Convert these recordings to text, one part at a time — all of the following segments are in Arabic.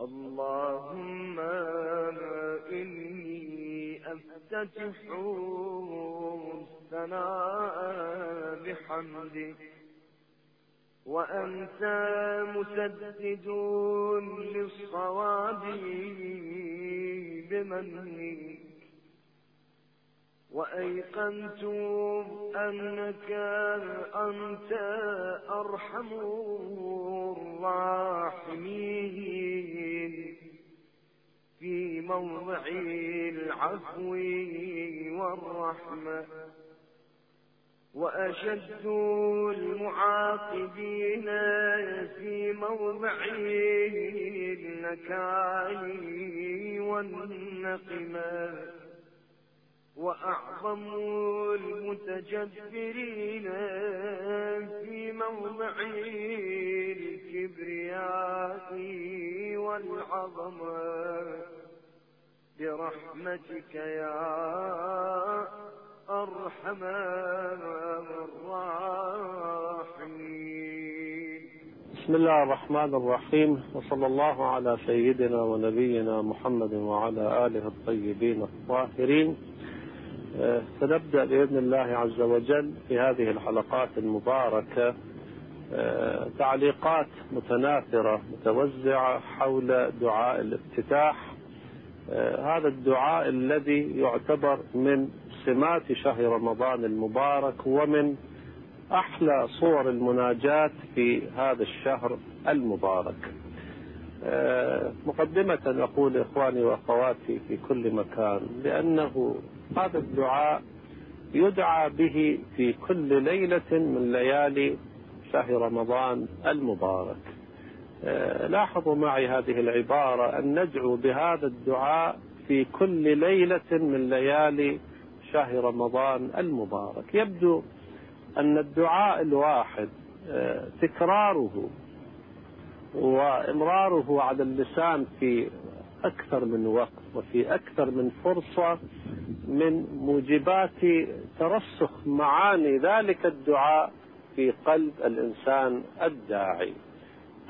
اللهم إني أفتتح الثناء بحمدك وأنت مسدد للصواب بمنك وأيقنت أنك أنت أرحم الراحمين في موضع العفو والرحمة. وأشد المعاقبين في موضع النكال والنقمة. وأعظم المتجبرين في موضع الكبرياء والعظمة. برحمتك يا أرحم الراحمين. بسم الله الرحمن الرحيم وصلى الله على سيدنا ونبينا محمد وعلى آله الطيبين الطاهرين. سنبدأ بإذن الله عز وجل في هذه الحلقات المباركة تعليقات متناثرة متوزعة حول دعاء الافتتاح هذا الدعاء الذي يعتبر من سمات شهر رمضان المبارك ومن أحلى صور المناجاة في هذا الشهر المبارك. مقدمة أقول إخواني وأخواتي في كل مكان لأنه هذا الدعاء يدعى به في كل ليلة من ليالي شهر رمضان المبارك. لاحظوا معي هذه العبارة أن ندعو بهذا الدعاء في كل ليلة من ليالي شهر رمضان المبارك يبدو أن الدعاء الواحد تكراره وإمراره على اللسان في أكثر من وقت وفي أكثر من فرصة من موجبات ترسخ معاني ذلك الدعاء في قلب الإنسان الداعي.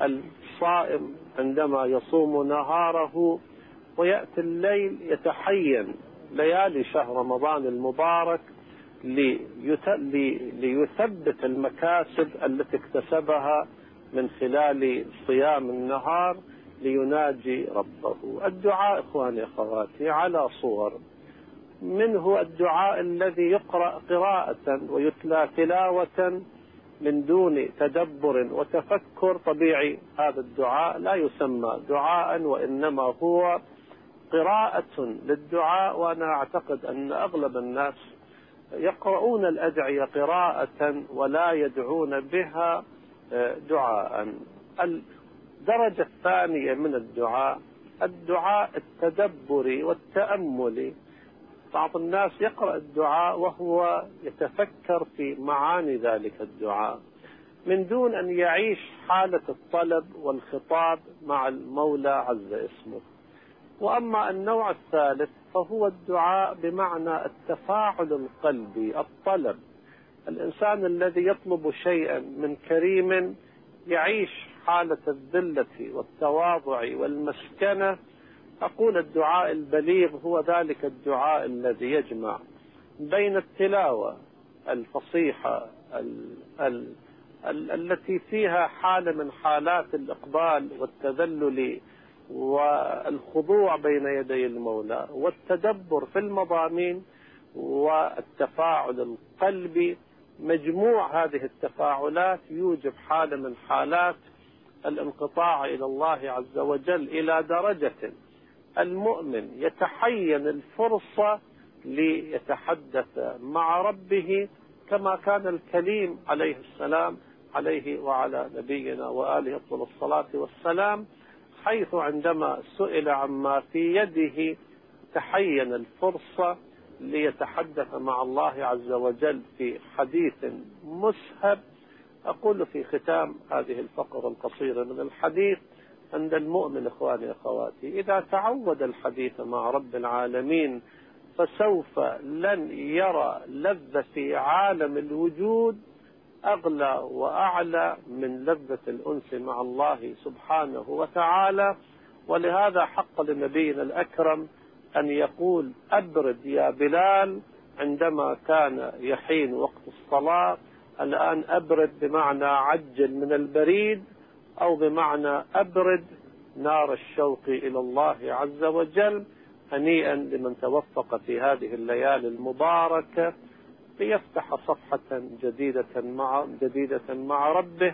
الصائم عندما يصوم نهاره ويأتي الليل يتحين ليالي شهر رمضان المبارك ليثبت المكاسب التي اكتسبها من خلال صيام النهار ليناجي ربه. الدعاء إخواني أخواتي على صور. منه الدعاء الذي يقرأ قراءة ويتلى تلاوة من دون تدبر وتفكر طبيعي. هذا الدعاء لا يسمى دعاء وإنما هو قراءة للدعاء وأنا أعتقد أن أغلب الناس يقرؤون الأدعية قراءة ولا يدعون بها دعاء. الدرجة الثانية من الدعاء الدعاء التدبري والتأملي بعض الناس يقرأ الدعاء وهو يتفكر في معاني ذلك الدعاء. من دون أن يعيش حالة الطلب والخطاب مع المولى عز اسمه. وأما النوع الثالث فهو الدعاء بمعنى التفاعل القلبي الطلب. الإنسان الذي يطلب شيئا من كريم يعيش حالة الذلة والتواضع والمسكنة أقول الدعاء البليغ هو ذلك الدعاء الذي يجمع بين التلاوة الفصيحة ال ال ال التي فيها حالة من حالات الإقبال والتذلل والخضوع بين يدي المولى والتدبر في المضامين والتفاعل القلبي. مجموع هذه التفاعلات يوجب حالة من حالات الانقطاع إلى الله عز وجل إلى درجة. المؤمن يتحين الفرصة ليتحدث مع ربه كما كان الكليم عليه السلام عليه وعلى نبينا وآله أفضل الصلاة والسلام حيث عندما سئل عما في يده تحين الفرصة ليتحدث مع الله عز وجل في حديث مسهب أقول في ختام هذه الفقرة القصيرة من الحديث أن المؤمن إخواني أخواتي إذا تعود الحديث مع رب العالمين فسوف لن يرى لذة عالم الوجود أغلى وأعلى من لذة الأنس مع الله سبحانه وتعالى. ولهذا حق لنبينا الأكرم أن يقول أبرد يا بلال عندما كان يحين وقت الصلاة الآن أبرد بمعنى عجل من البريد أو بمعنى أبرد نار الشوق إلى الله عز وجل هنيئا لمن توفق في هذه الليالي المباركة ليفتح صفحة جديدة مع جديدة مع ربه.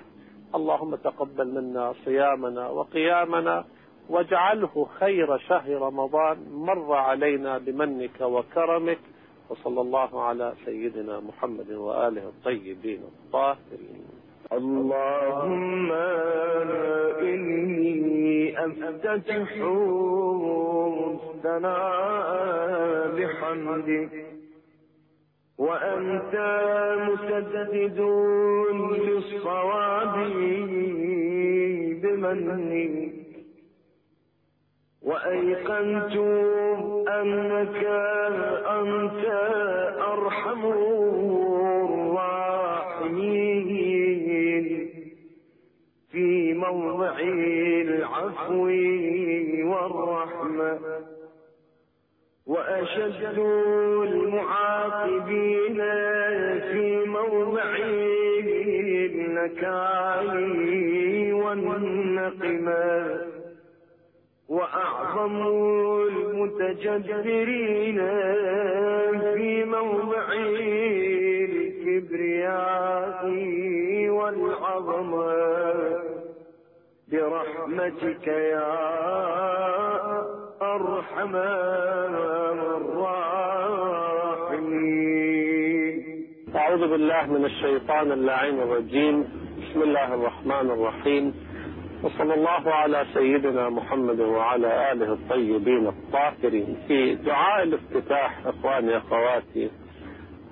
اللهم تقبل منا صيامنا وقيامنا واجعله خير شهر رمضان مر علينا بمنك وكرمك. وصلى الله على سيدنا محمد وآله الطيبين الطاهرين. اللهم إني أفتتح الثناء بحمدك وأنت مسدد للصواب بمنك وأيقنت أنك أنت أرحم الراحمين. في موضع العفو والرحمة. وأشد المعاقبين في موضع النكال والنقمة. وأعظم المتجبرين في موضع الكبرياء والعظمة برحمتك يا أرحم الراحمين. أعوذ بالله من الشيطان اللعين الرجيم. بسم الله الرحمن الرحيم. وصلى الله على سيدنا محمد وعلى آله الطيبين الطاهرين. في دعاء الافتتاح إخواني أخواتي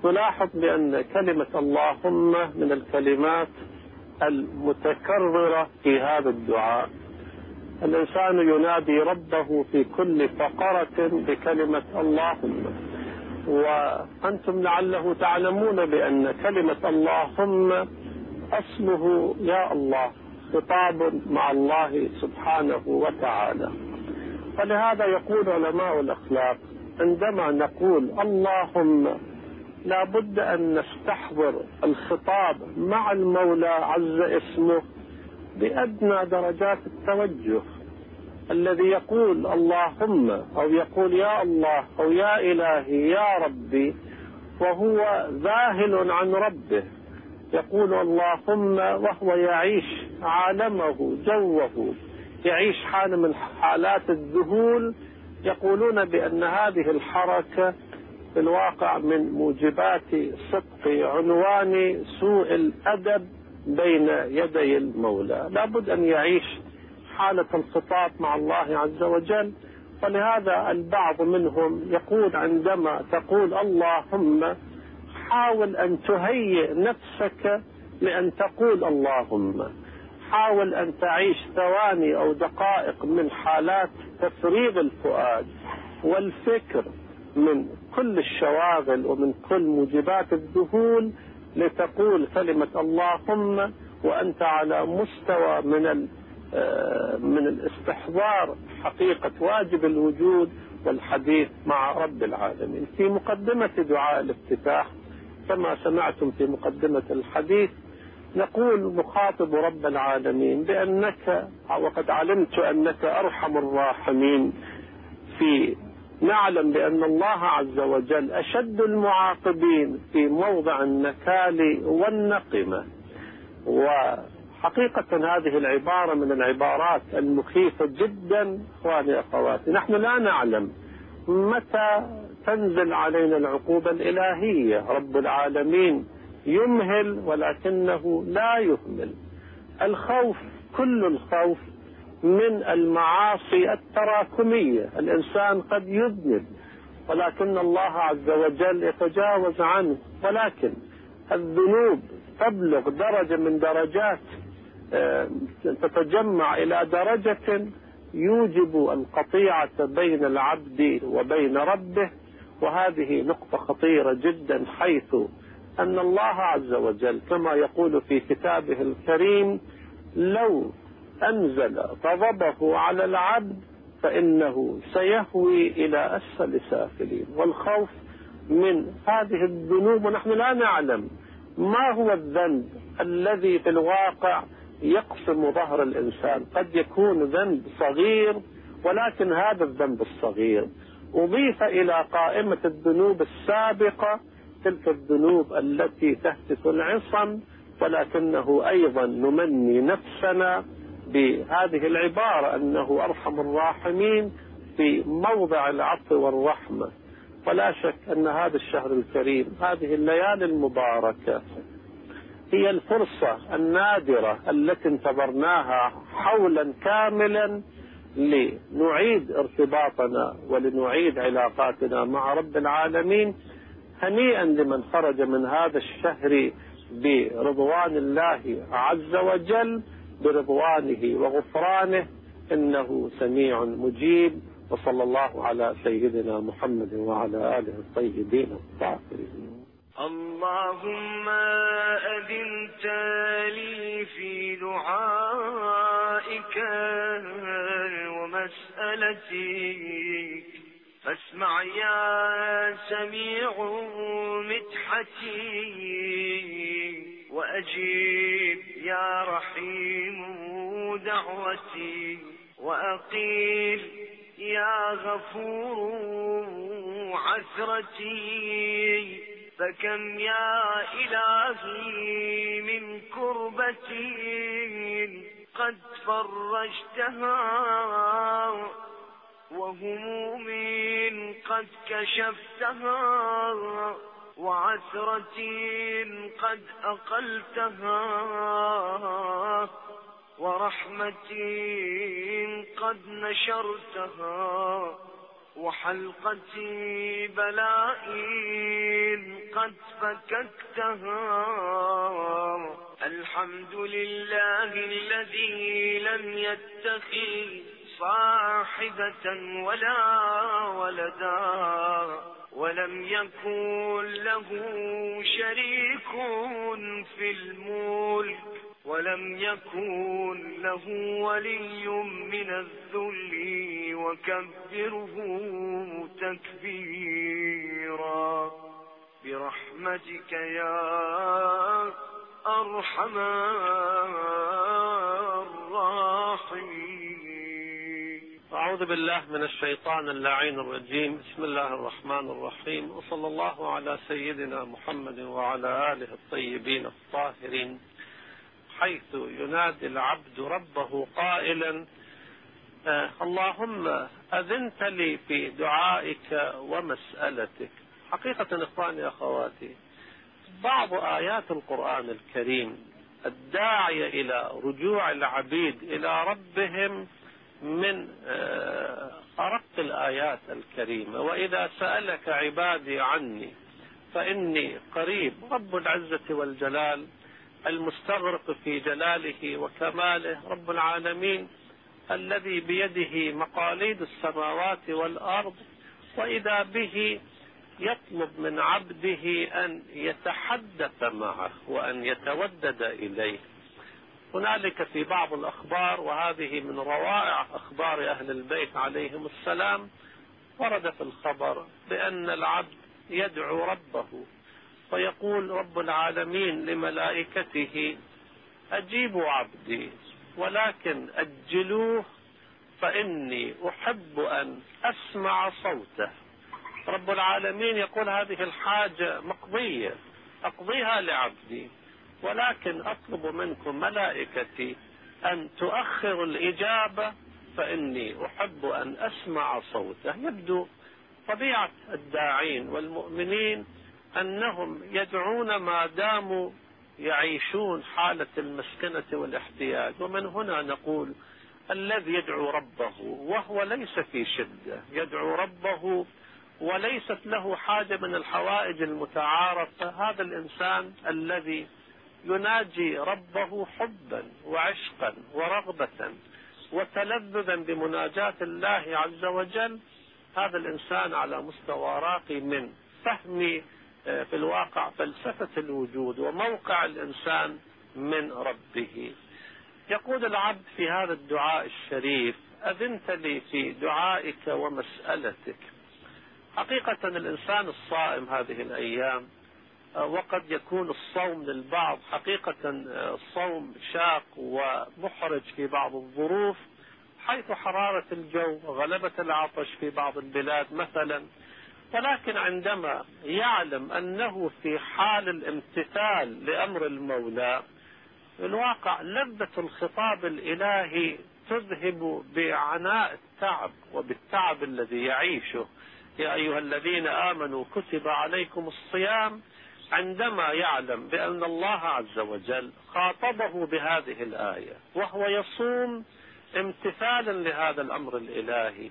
تلاحظ بأن كلمة اللهم من الكلمات المتكررة في هذا الدعاء. الإنسان ينادي ربه في كل فقرة بكلمة اللهم. وأنتم لعله تعلمون بأن كلمة اللهم أصله يا الله. خطاب مع الله سبحانه وتعالى. فلهذا يقول علماء الأخلاق عندما نقول اللهم لا بد أن نستحضر الخطاب مع المولى عز اسمه بأدنى درجات التوجه. الذي يقول اللهم أو يقول يا الله أو يا إلهي يا ربي وهو ذاهل عن ربه. يقول اللهم وهو يعيش عالمه جوه يعيش حالة من حالات الذهول يقولون بأن هذه الحركة في الواقع من موجبات صدق عنوان سوء الأدب بين يدي المولى. لابد أن يعيش حالة الخطاب مع الله عز وجل. فلهذا البعض منهم يقول عندما تقول اللهم حاول أن تهيئ نفسك لأن تقول اللهم. حاول أن تعيش ثواني أو دقائق من حالات تفريغ الفؤاد والفكر من كل الشواغل ومن كل موجبات الذهول لتقول كلمة اللهم وأنت على مستوى من من الاستحضار حقيقة واجب الوجود والحديث مع رب العالمين. في مقدمة دعاء الافتتاح كما سمعتم في مقدمة الحديث نقول مخاطب رب العالمين بأنك وقد علمت أنك أرحم الراحمين. في نعلم بأن الله عز وجل أشد المعاقبين في موضع النكال والنقمة. وحقيقة هذه العبارة من العبارات المخيفة جدا إخواني أخواتي. نحن لا نعلم متى تنزل علينا العقوبة الإلهية رب العالمين. يمهل ولكنه لا يهمل. الخوف كل الخوف من المعاصي التراكمية. الإنسان قد يذنب ولكن الله عز وجل يتجاوز عنه. ولكن الذنوب تبلغ درجة من درجات تتجمع إلى درجة يوجب القطيعة بين العبد وبين ربه. وهذه نقطة خطيرة جدا حيث أن الله عز وجل كما يقول في كتابه الكريم لو أنزل غضبه على العبد فإنه سيهوي إلى أسفل سافلين. والخوف من هذه الذنوب ونحن لا نعلم ما هو الذنب الذي في الواقع يقسم ظهر الإنسان. قد يكون ذنب صغير ولكن هذا الذنب الصغير. أضيف إلى قائمة الذنوب السابقة تلك الذنوب التي تهتك العصم ولكنه أيضا نمني نفسنا بهذه العبارة أنه أرحم الراحمين في موضع العطف والرحمة. ولا شك أن هذا الشهر الكريم هذه الليالي المباركة هي الفرصة النادرة التي انتظرناها حولا كاملا لنعيد ارتباطنا ولنعيد علاقاتنا مع رب العالمين هنيئا لمن خرج من هذا الشهر برضوان الله عز وجل برضوانه وغفرانه إنه سميع مجيب وصلى الله على سيدنا محمد وعلى آله الطيبين الطاهرين. اللهم أذنت لي في دعائك ومسألتي. فاسمع يا سميع مدحتي وأجيب يا رحيم دعوتي وأقيل يا غفور عثرتي. فكم يا إلهي من كربتي قد فرجتها وهموم قد كشفتها وعثرة قد أقلتها ورحمة قد نشرتها وحلقة بلاء قد فككتها. الحمد لله الذي لم يتخذ صاحبة ولا ولدا. ولم يكن له شريك في الملك ولم يكن له ولي من الذل وكبره تكبيرا. برحمتك يا أرحم الراحمين. أعوذ بالله من الشيطان اللعين الرجيم. بسم الله الرحمن الرحيم. وصلى الله على سيدنا محمد وعلى آله الطيبين الطاهرين حيث ينادي العبد ربه قائلا آه اللهم أذنت لي في دعائك ومسألتك. حقيقة إخواني أخواتي بعض آيات القرآن الكريم الداعية إلى رجوع العبيد إلى ربهم من أرق الآيات الكريمة. وإذا سألك عبادي عني فإني قريب. رب العزة والجلال المستغرق في جلاله وكماله رب العالمين الذي بيده مقاليد السماوات والأرض. وإذا به يطلب من عبده أن يتحدث معه وأن يتودد إليه. هنالك في بعض الأخبار وهذه من روائع أخبار أهل البيت عليهم السلام ورد في الخبر بأن العبد يدعو ربه فيقول رب العالمين لملائكته أجيبوا عبدي ولكن أجلوه فإني أحب أن أسمع صوته. رب العالمين يقول هذه الحاجة مقضية أقضيها لعبدي. ولكن أطلب منكم ملائكتي أن تؤخروا الإجابة فإني أحب أن أسمع صوته. يبدو طبيعة الداعين والمؤمنين أنهم يدعون ما داموا يعيشون حالة المسكنة والاحتياج. ومن هنا نقول الذي يدعو ربه وهو ليس في شدة. يدعو ربه وليست له حاجة من الحوائج المتعارفة. هذا الإنسان الذي يناجي ربه حبا وعشقا ورغبة وتلذذا بمناجاة الله عز وجل هذا الإنسان على مستوى راقي من فهم في الواقع فلسفة الوجود وموقع الإنسان من ربه. يقول العبد في هذا الدعاء الشريف أذنت لي في دعائك ومسألتك. حقيقة الإنسان الصائم هذه الأيام وقد يكون الصوم للبعض حقيقة الصوم شاق ومحرج في بعض الظروف حيث حرارة الجو وغلبة العطش في بعض البلاد مثلا. ولكن عندما يعلم أنه في حال الامتثال لأمر المولى في الواقع لذة الخطاب الإلهي تذهب بعناء التعب وبالتعب الذي يعيشه. يا أيها الذين آمنوا كتب عليكم الصيام عندما يعلم بأن الله عز وجل خاطبه بهذه الآية وهو يصوم امتثالا لهذا الأمر الإلهي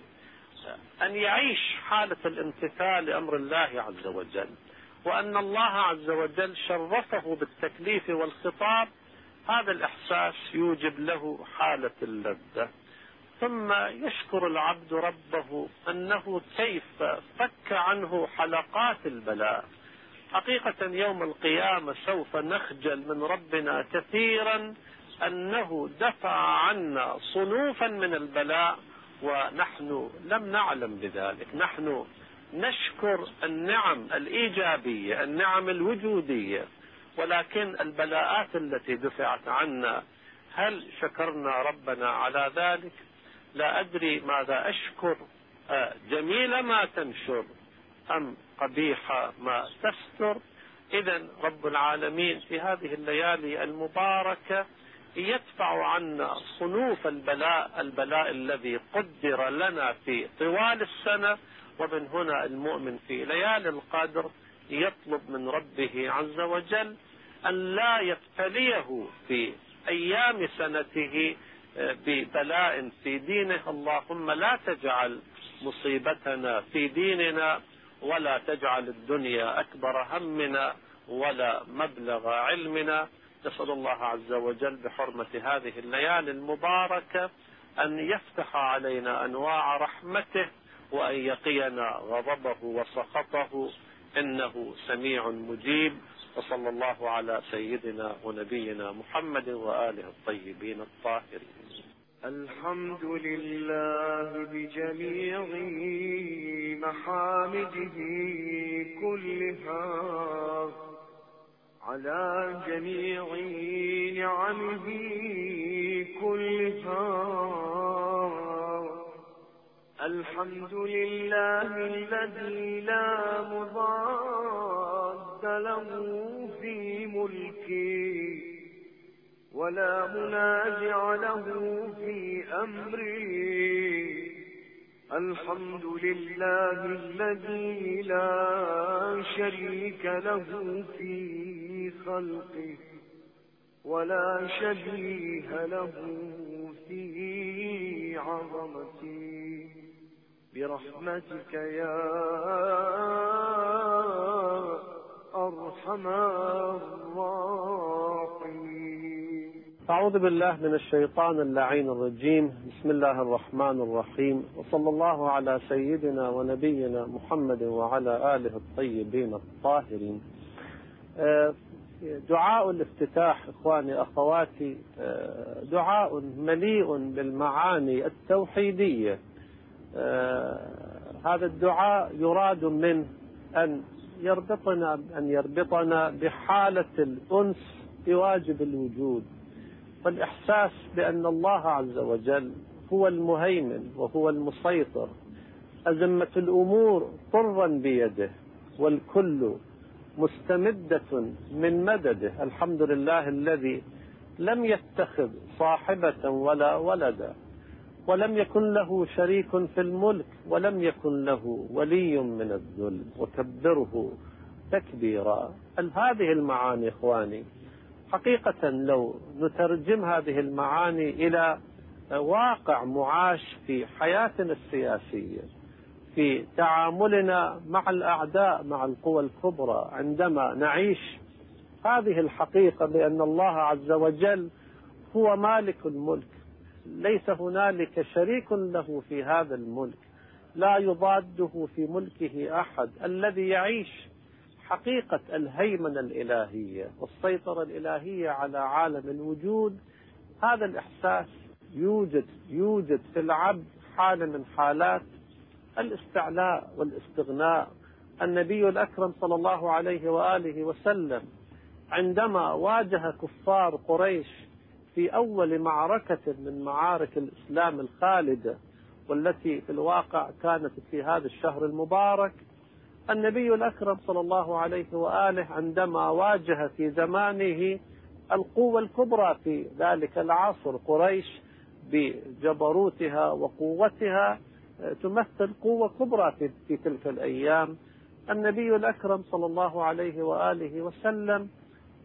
أن يعيش حالة الامتثال لأمر الله عز وجل وأن الله عز وجل شرفه بالتكليف والخطاب هذا الإحساس يوجب له حالة اللذة. ثم يشكر العبد ربه أنه كيف فك عنه حلقات البلاء. حقيقة يوم القيامة سوف نخجل من ربنا كثيرا أنه دفع عنا صنوفا من البلاء ونحن لم نعلم بذلك. نحن نشكر النعم الإيجابية النعم الوجودية ولكن البلاءات التي دفعت عنا هل شكرنا ربنا على ذلك؟ لا أدري ماذا أشكر. جميل ما تنشر أم قبيح ما تستر. إذا رب العالمين في هذه الليالي المباركة يدفع عنا صنوف البلاء البلاء الذي قدر لنا في طوال السنة ومن هنا المؤمن في ليالي القدر يطلب من ربه عز وجل أن لا يبتليه في أيام سنته ببلاء في دينه. اللهم لا تجعل مصيبتنا في ديننا ولا تجعل الدنيا أكبر همنا ولا مبلغ علمنا. نسأل الله عز وجل بحرمة هذه الليالي المباركة أن يفتح علينا أنواع رحمته وأن يقينا غضبه وسخطه. إنه سميع مجيب. وصلى الله على سيدنا ونبينا محمد وآله الطيبين الطاهرين. الحمد لله بجميع محامده كلها على جميع نعمه كلها. الحمد لله الذي لا مضاد له في ملكه. ولا منازع له في أمري. الحمد لله الذي لا شريك له في خلقه ولا شبيه له في عظمته. برحمتك يا أرحم الراحمين. أعوذ بالله من الشيطان اللعين الرجيم. بسم الله الرحمن الرحيم. وصلى الله على سيدنا ونبينا محمد وعلى آله الطيبين الطاهرين. دعاء الافتتاح إخواني أخواتي دعاء مليء بالمعاني التوحيدية. هذا الدعاء يراد منه أن يربطنا أن يربطنا بحالة الأنس بواجب الوجود. والإحساس بأن الله عز وجل هو المهيمن وهو المسيطر. أزمة الأمور طرا بيده والكل مستمدة من مدده. الحمد لله الذي لم يتخذ صاحبة ولا ولدا ولم يكن له شريك في الملك ولم يكن له ولي من الذل. وكبره تكبيرا. هذه المعاني إخواني حقيقة لو نترجم هذه المعاني إلى واقع معاش في حياتنا السياسية في تعاملنا مع الأعداء مع القوى الكبرى عندما نعيش هذه الحقيقة بأن الله عز وجل هو مالك الملك. ليس هنالك شريك له في هذا الملك. لا يضاده في ملكه أحد. الذي يعيش حقيقة الهيمنة الإلهية والسيطرة الإلهية على عالم الوجود هذا الإحساس يوجد يوجد في العبد حالة من حالات الاستعلاء والاستغناء. النبي الأكرم صلى الله عليه وآله وسلم عندما واجه كفار قريش في أول معركة من معارك الإسلام الخالدة والتي في الواقع كانت في هذا الشهر المبارك النبي الأكرم صلى الله عليه وآله عندما واجه في زمانه القوة الكبرى في ذلك العصر قريش بجبروتها وقوتها تمثل قوة كبرى في, في تلك الأيام. النبي الأكرم صلى الله عليه وآله وسلم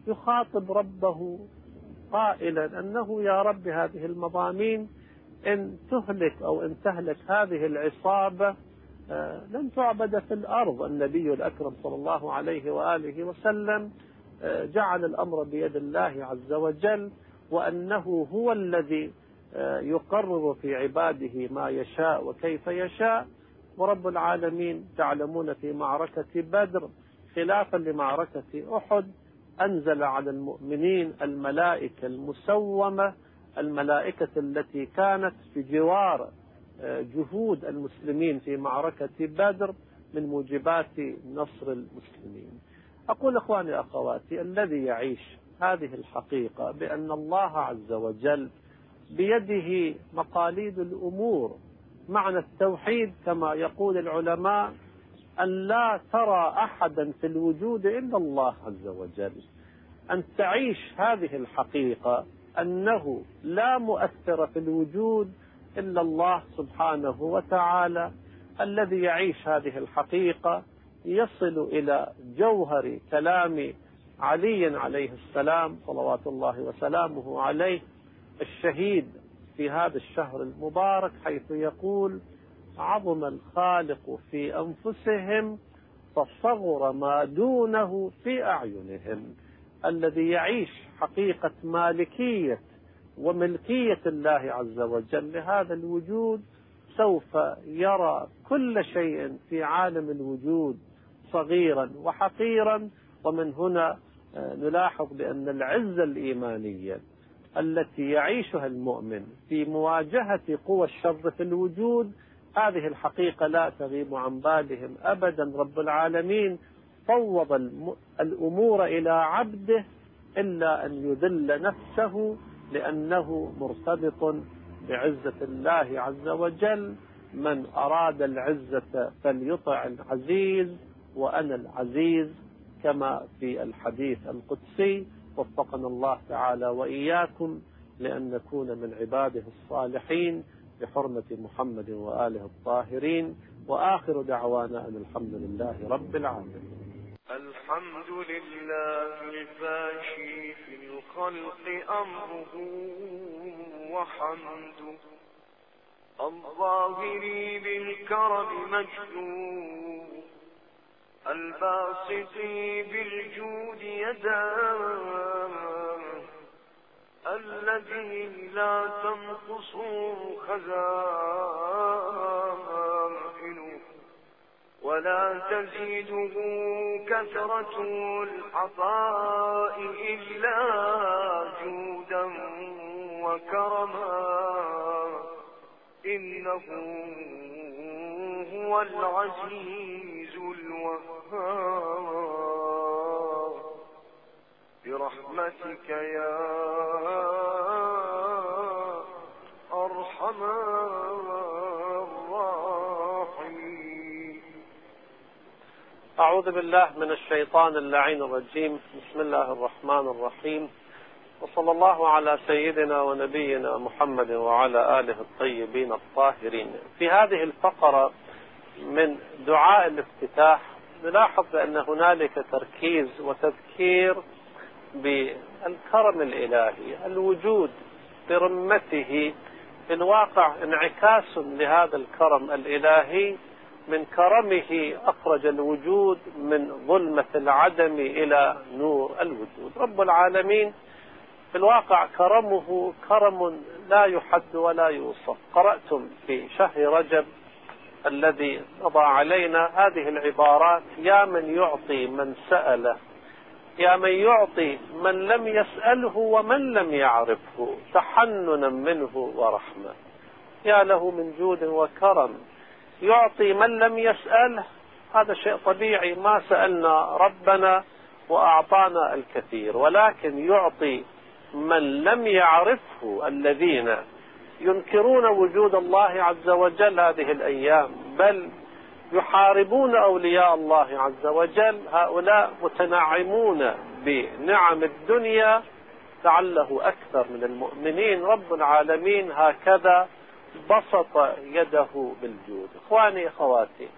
يخاطب ربه قائلا أنه يا رب هذه المضامين إن تهلك أو إن تهلك هذه العصابة آه، لن تعبد في الأرض. النبي الأكرم صلى الله عليه وآله وسلم آه، جعل الأمر بيد الله عز وجل وأنه هو الذي آه، يقرر في عباده ما يشاء وكيف يشاء. ورب العالمين تعلمون في معركة بدر خلافا لمعركة أحد أنزل على المؤمنين الملائكة المسومة الملائكة التي كانت في جوار جهود المسلمين في معركة بدر من موجبات نصر المسلمين. أقول إخواني أخواتي الذي يعيش هذه الحقيقة بأن الله عز وجل بيده مقاليد الأمور معنى التوحيد كما يقول العلماء أن لا ترى أحدا في الوجود إلا الله عز وجل. أن تعيش هذه الحقيقة أنه لا مؤثر في الوجود إلا الله سبحانه وتعالى الذي يعيش هذه الحقيقة يصل إلى جوهر كلام علي عليه السلام صلوات الله وسلامه عليه الشهيد في هذا الشهر المبارك حيث يقول عظم الخالق في أنفسهم فصغر ما دونه في أعينهم. الذي يعيش حقيقة مالكية وملكية الله عز وجل لهذا الوجود سوف يرى كل شيء في عالم الوجود صغيرا وحقيرا. ومن هنا آه، نلاحظ بأن العزة الإيمانية التي يعيشها المؤمن في مواجهة قوى الشر في الوجود هذه الحقيقة لا تغيب عن بالهم أبدا. رب العالمين فوض الأمور إلى عبده إلا أن يذل نفسه لأنه مرتبط بعزة الله عز وجل. من أراد العزة فليطع العزيز وأنا العزيز كما في الحديث القدسي. وفقنا الله تعالى وإياكم لأن نكون من عباده الصالحين بحرمة محمد وآله الطاهرين. وآخر دعوانا أن الحمد لله رب العالمين. الحمد لله الفاشي في الخلق أمره وحمده. الظاهر بالكرم مجده. الباسط بالجود يداه. الذي لا تنقص خزائنه ولا تزيده كثرة العطاء إلا جودا وكرما. إنه هو العزيز الوهاب. برحمتك يا أرحم أعوذ بالله من الشيطان اللعين الرجيم. بسم الله الرحمن الرحيم. وصلى الله على سيدنا ونبينا محمد وعلى آله الطيبين الطاهرين. في هذه الفقرة من دعاء الافتتاح نلاحظ بأن هنالك تركيز وتذكير بالكرم الإلهي الوجود برمته في الواقع انعكاس لهذا الكرم الإلهي من كرمه أخرج الوجود من ظلمة العدم إلى نور الوجود. رب العالمين في الواقع كرمه كرم لا يحد ولا يوصف. قرأتم في شهر رجب الذي مضى علينا هذه العبارات يا من يعطي من سأل يا من يعطي من لم يسأله ومن لم يعرفه تحننا منه ورحمة. يا له من جود وكرم يعطي من لم يسأله. هذا شيء طبيعي ما سألنا ربنا وأعطانا الكثير ولكن يعطي من لم يعرفه الذين ينكرون وجود الله عز وجل هذه الأيام بل يحاربون أولياء الله عز وجل هؤلاء متنعمون بنعم الدنيا لعله أكثر من المؤمنين. رب العالمين هكذا بسط يده بالجود. إخواني أخواتي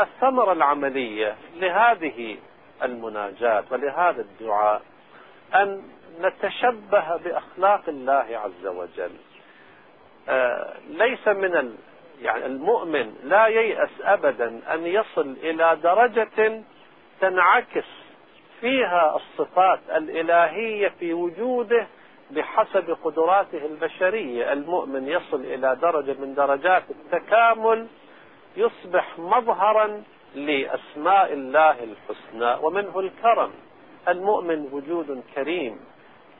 الثمرة العملية لهذه المناجاة ولهذا الدعاء أن نتشبه بأخلاق الله عز وجل. آه ليس من يعني المؤمن لا ييأس أبدا أن يصل إلى درجة تنعكس فيها الصفات الإلهية في وجوده بحسب قدراته البشرية المؤمن يصل إلى درجة من درجات التكامل يصبح مظهرا لأسماء الله الحسنى ومنه الكرم. المؤمن وجود كريم.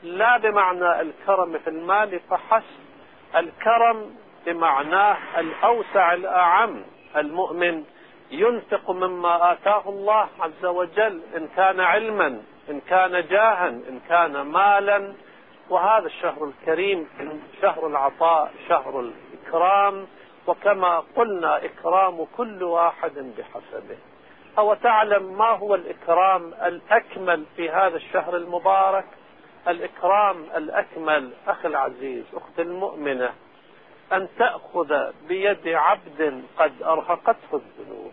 لا بمعنى الكرم في المال فحسب الكرم بمعناه الأوسع الأعم. المؤمن ينفق مما آتاه الله عز وجل إن كان علما إن كان جاها إن كان مالا وهذا الشهر الكريم شهر العطاء شهر الإكرام وكما قلنا إكرام كل واحد بحسبه. أو تعلم ما هو الإكرام الأكمل في هذا الشهر المبارك؟ الإكرام الأكمل أخي العزيز أخت المؤمنة أن تأخذ بيد عبد قد أرهقته الذنوب.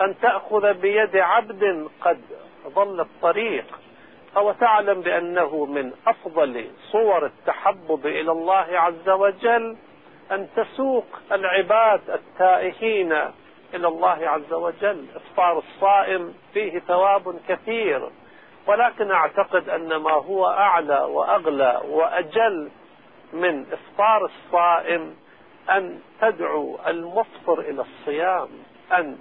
أن تأخذ بيد عبد قد ضل الطريق أو تعلم بأنه من أفضل صور التحبب إلى الله عز وجل أن تسوق العباد التائهين إلى الله عز وجل. إفطار الصائم فيه ثواب كثير ولكن أعتقد أن ما هو أعلى وأغلى وأجل من إفطار الصائم أن تدعو المفطر إلى الصيام أن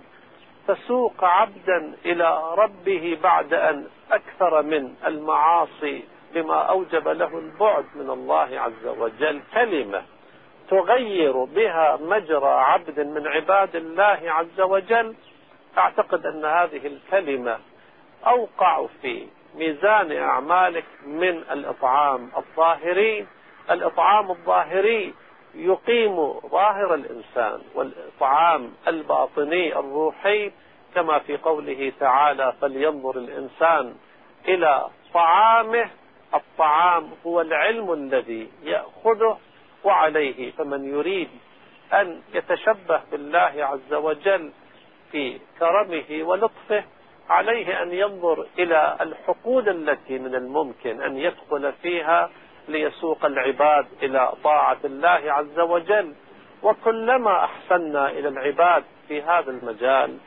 تسوق عبدا إلى ربه بعد أن أكثر من المعاصي بما أوجب له البعد من الله عز وجل. كلمة تغير بها مجرى عبد من عباد الله عز وجل. أعتقد أن هذه الكلمة أوقع في ميزان أعمالك من الإطعام الظاهري. الإطعام الظاهري يقيم ظاهر الإنسان والإطعام الباطني الروحي كما في قوله تعالى فلينظر الإنسان إلى طعامه. الطعام هو العلم الذي يأخذه وعليه فمن يريد أن يتشبه بالله عز وجل في كرمه ولطفه عليه أن ينظر إلى الحقول التي من الممكن أن يدخل فيها ليسوق العباد إلى طاعة الله عز وجل. وكلما أحسنا إلى العباد في هذا المجال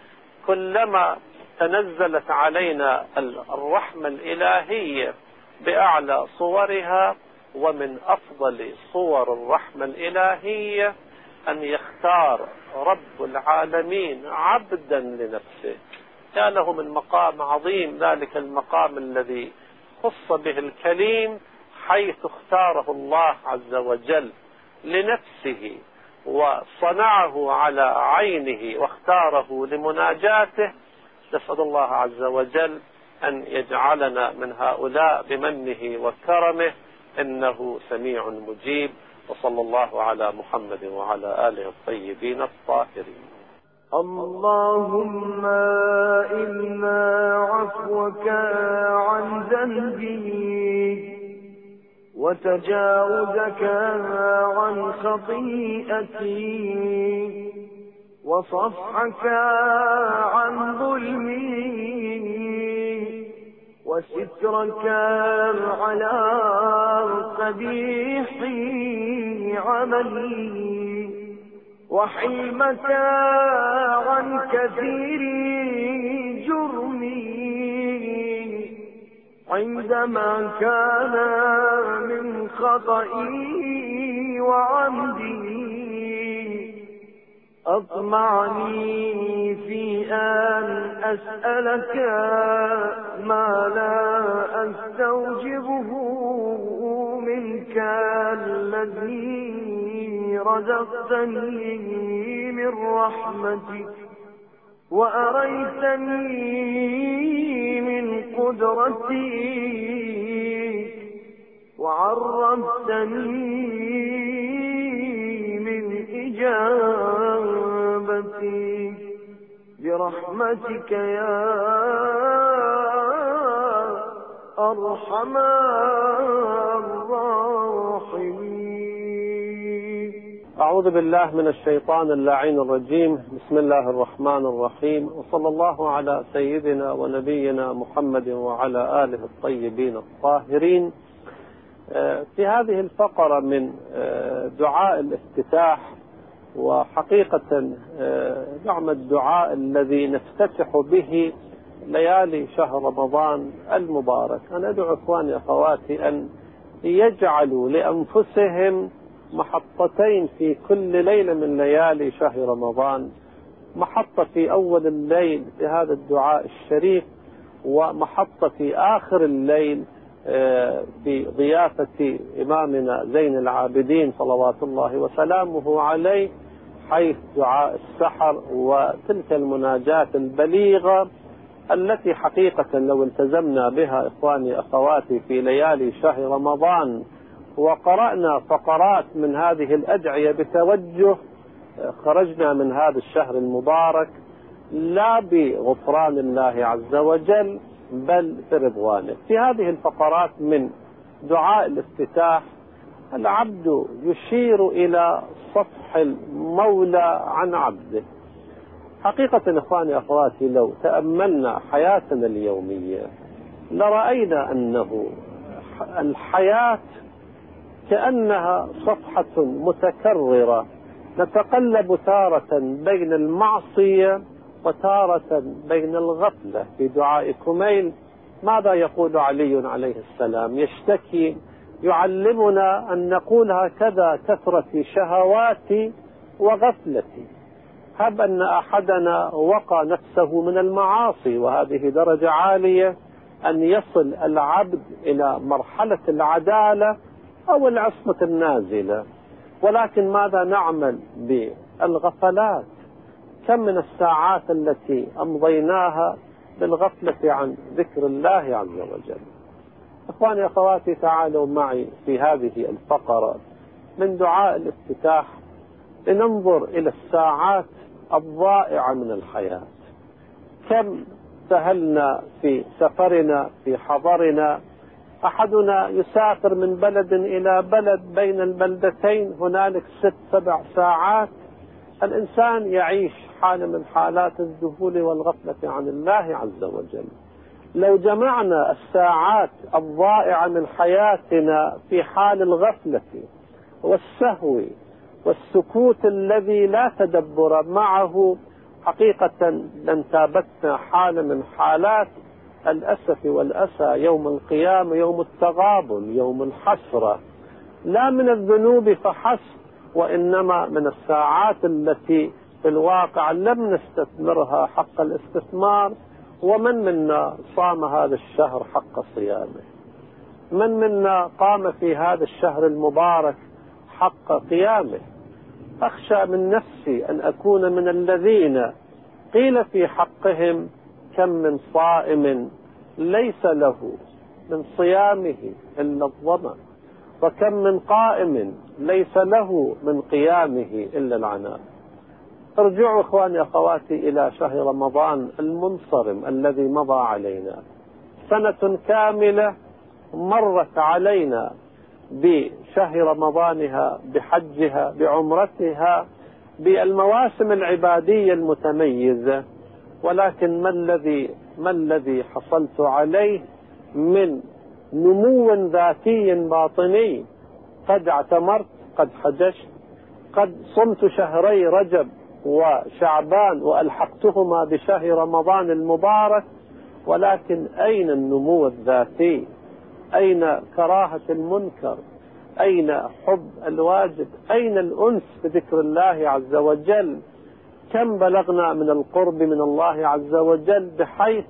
كلما تنزلت علينا الرحمة الإلهية بأعلى صورها ومن أفضل صور الرحمة الإلهية أن يختار رب العالمين عبدا لنفسه. كان له من مقام عظيم ذلك المقام الذي خص به الكليم حيث اختاره الله عز وجل لنفسه وصنعه على عينه واختاره لمناجاته نسأل الله عز وجل أن يجعلنا من هؤلاء بمنه وكرمه إنه سميع مجيب وصلى الله على محمد وعلى آله الطيبين الطاهرين. اللهم إنا عفوك عن ذنبي. وتجاوزك عن خطيئتي وصفحك عن ظلمي وسترك على قبيح عملي وحلمك عن كثير جرمي عندما كان من خطئي وعمدي أطمعني في أن أسألك ما لا أستوجبه منك الذي رزقتني من رحمتك وأريتني قدرتي وعرفتني من إجابتي برحمتك يا أرحم الراحمين. أعوذ بالله من الشيطان اللعين الرجيم. بسم الله الرحمن الرحيم. وصلى الله على سيدنا ونبينا محمد وعلى آله الطيبين الطاهرين. في هذه الفقرة من دعاء الافتتاح وحقيقة نعم الدعاء الذي نفتتح به ليالي شهر رمضان المبارك. أنا أدعو إخواني أخواتي أن يجعلوا لأنفسهم محطتين في كل ليلة من ليالي شهر رمضان. محطة في أول الليل بهذا الدعاء الشريف ومحطة في آخر الليل بضيافة إمامنا زين العابدين صلوات الله وسلامه عليه حيث دعاء السحر وتلك المناجاة البليغة التي حقيقة لو التزمنا بها إخواني أخواتي في ليالي شهر رمضان. وقرأنا فقرات من هذه الأدعية بتوجه خرجنا من هذا الشهر المبارك لا بغفران الله عز وجل بل برضوانه في هذه الفقرات من دعاء الافتتاح العبد يشير إلى صفح المولى عن عبده. حقيقة إخواني أخواتي لو تأملنا حياتنا اليومية لرأينا أنه الحياة كأنها صفحة متكررة نتقلب تارة بين المعصية وتارة بين الغفلة. في دعاء كميل ماذا يقول علي عليه السلام؟ يشتكي يعلمنا أن نقول هكذا كثرة شهواتي وغفلتي. هب أن أحدنا وقى نفسه من المعاصي وهذه درجة عالية أن يصل العبد إلى مرحلة العدالة أو العصمة النازلة. ولكن ماذا نعمل بالغفلات؟ كم من الساعات التي أمضيناها بالغفلة عن ذكر الله عز وجل؟ إخواني أخواتي تعالوا معي في هذه الفقرة من دعاء الافتتاح لننظر إلى الساعات الضائعة من الحياة. كم سهلنا في سفرنا في حضرنا أحدنا يسافر من بلد إلى بلد بين البلدتين هنالك ست سبع ساعات. الإنسان يعيش حالة من حالات الذهول والغفلة عن الله عز وجل. لو جمعنا الساعات الضائعة من حياتنا في حال الغفلة والسهو والسكوت الذي لا تدبر معه حقيقة لن تابتنا حالة من حالات الأسف والأسى يوم القيامة يوم التغابن يوم الحسرة. لا من الذنوب فحسب وإنما من الساعات التي في الواقع لم نستثمرها حق الاستثمار. ومن منا صام هذا الشهر حق صيامه؟ من منا قام في هذا الشهر المبارك حق قيامه؟ أخشى من نفسي أن أكون من الذين قيل في حقهم كم من صائم ليس له من صيامه إلا الظمأ. وكم من قائم ليس له من قيامه إلا العناء. ارجعوا إخواني أخواتي إلى شهر رمضان المنصرم الذي مضى علينا. سنة كاملة مرت علينا بشهر رمضانها بحجها بعمرتها بالمواسم العبادية المتميزة. ولكن ما الذي ما الذي حصلت عليه من نمو ذاتي باطني قد اعتمرت قد حججت قد صمت شهري رجب وشعبان وألحقتهما بشهر رمضان المبارك ولكن أين النمو الذاتي؟ أين كراهة المنكر؟ أين حب الواجب؟ أين الأنس بذكر الله عز وجل؟ كم بلغنا من القرب من الله عز وجل بحيث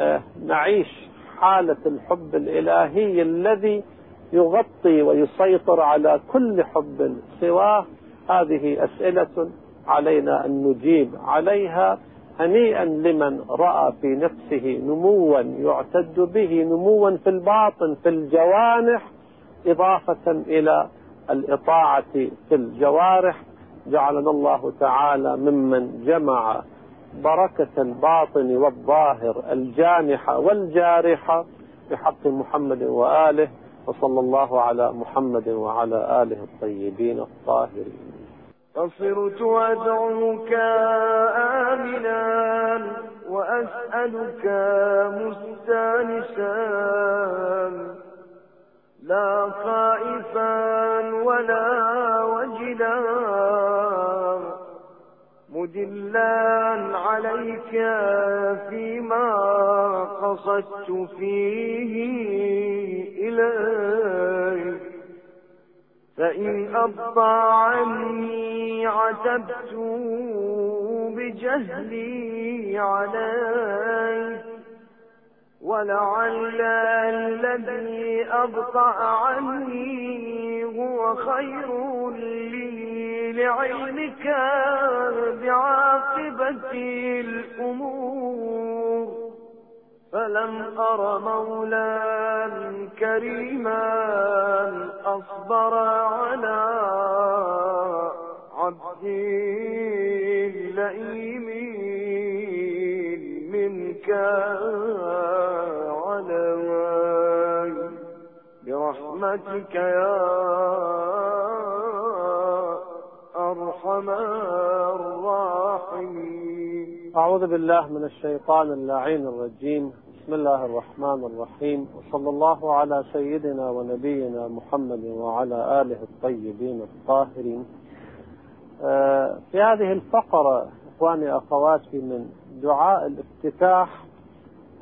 آه، نعيش حالة الحب الإلهي الذي يغطي ويسيطر على كل حب سواه. هذه أسئلة علينا أن نجيب عليها هنيئا لمن رأى في نفسه نموا يعتد به نموا في الباطن في الجوانح إضافة إلى الإطاعة في الجوارح. جعلنا الله تعالى ممن جمع بركة الباطن والظاهر الجانحة والجارحة بحق محمد وآله وصلى الله على محمد وعلى آله الطيبين الطاهرين. فصرت أدعوك آمنا وأسألك مستانسا. لا خائفا ولا وجلا. مدلا عليك فيما قصدت فيه إليك. فإن أبطى عني عتبت بجهلي عليك. ولعل الذي أبطأ عني هو خير لي لعلمك بعاقبة الأمور. فلم أر مولا كريما أصبر على عبدي لئيم برحمتك يا أرحم الراحمين. أعوذ بالله من الشيطان اللعين الرجيم. بسم الله الرحمن الرحيم. وصلى الله على سيدنا ونبينا محمد وعلى آله الطيبين الطاهرين. آه، في هذه الفقرة إخواني أخواتي من دعاء الافتتاح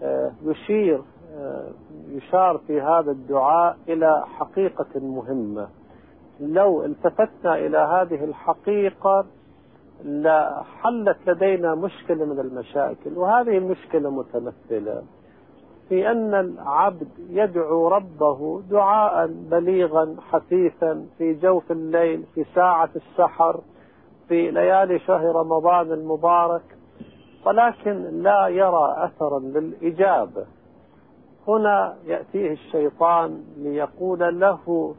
آه، يشير آه، يشار في هذا الدعاء إلى حقيقة مهمة. لو التفتنا إلى هذه الحقيقة لحلت لدينا مشكلة من المشاكل وهذه المشكلة متمثلة في أن العبد يدعو ربه دعاء بليغا حثيثا في جوف الليل في ساعة السحر في ليالي شهر رمضان المبارك ولكن لا يرى أثرا للإجابة. هنا يأتيه الشيطان ليقول له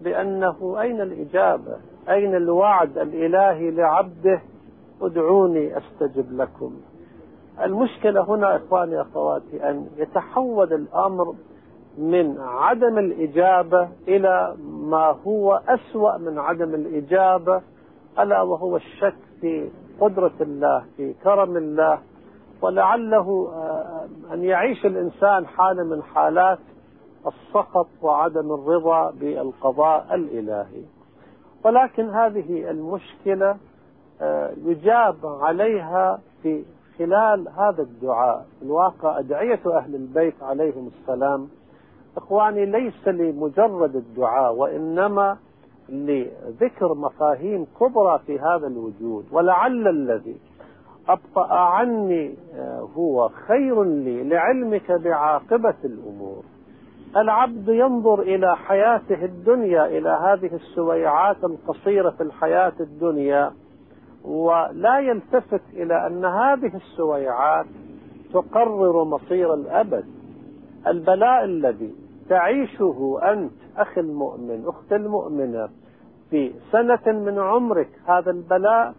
بأنه أين الإجابة؟ أين الوعد الإلهي لعبده؟ ادعوني أستجب لكم. المشكلة هنا إخواني أخواتي أن يتحول الأمر من عدم الإجابة إلى ما هو أسوأ من عدم الإجابة ألا وهو الشك في قدرة الله في كرم الله. ولعله أن يعيش الإنسان حالة من حالات السخط وعدم الرضا بالقضاء الإلهي. ولكن هذه المشكلة يجاب عليها في خلال هذا الدعاء. الواقع أدعية أهل البيت عليهم السلام إخواني ليس لمجرد الدعاء وإنما لذكر مفاهيم كبرى في هذا الوجود ولعل الذي أبطأ عني هو خير لي لعلمك بعاقبة الأمور. العبد ينظر إلى حياته الدنيا إلى هذه السويعات القصيرة في الحياة الدنيا ولا يلتفت إلى أن هذه السويعات تقرر مصير الأبد. البلاء الذي تعيشه أنت أخي المؤمن أخت المؤمنة في سنة من عمرك هذا البلاء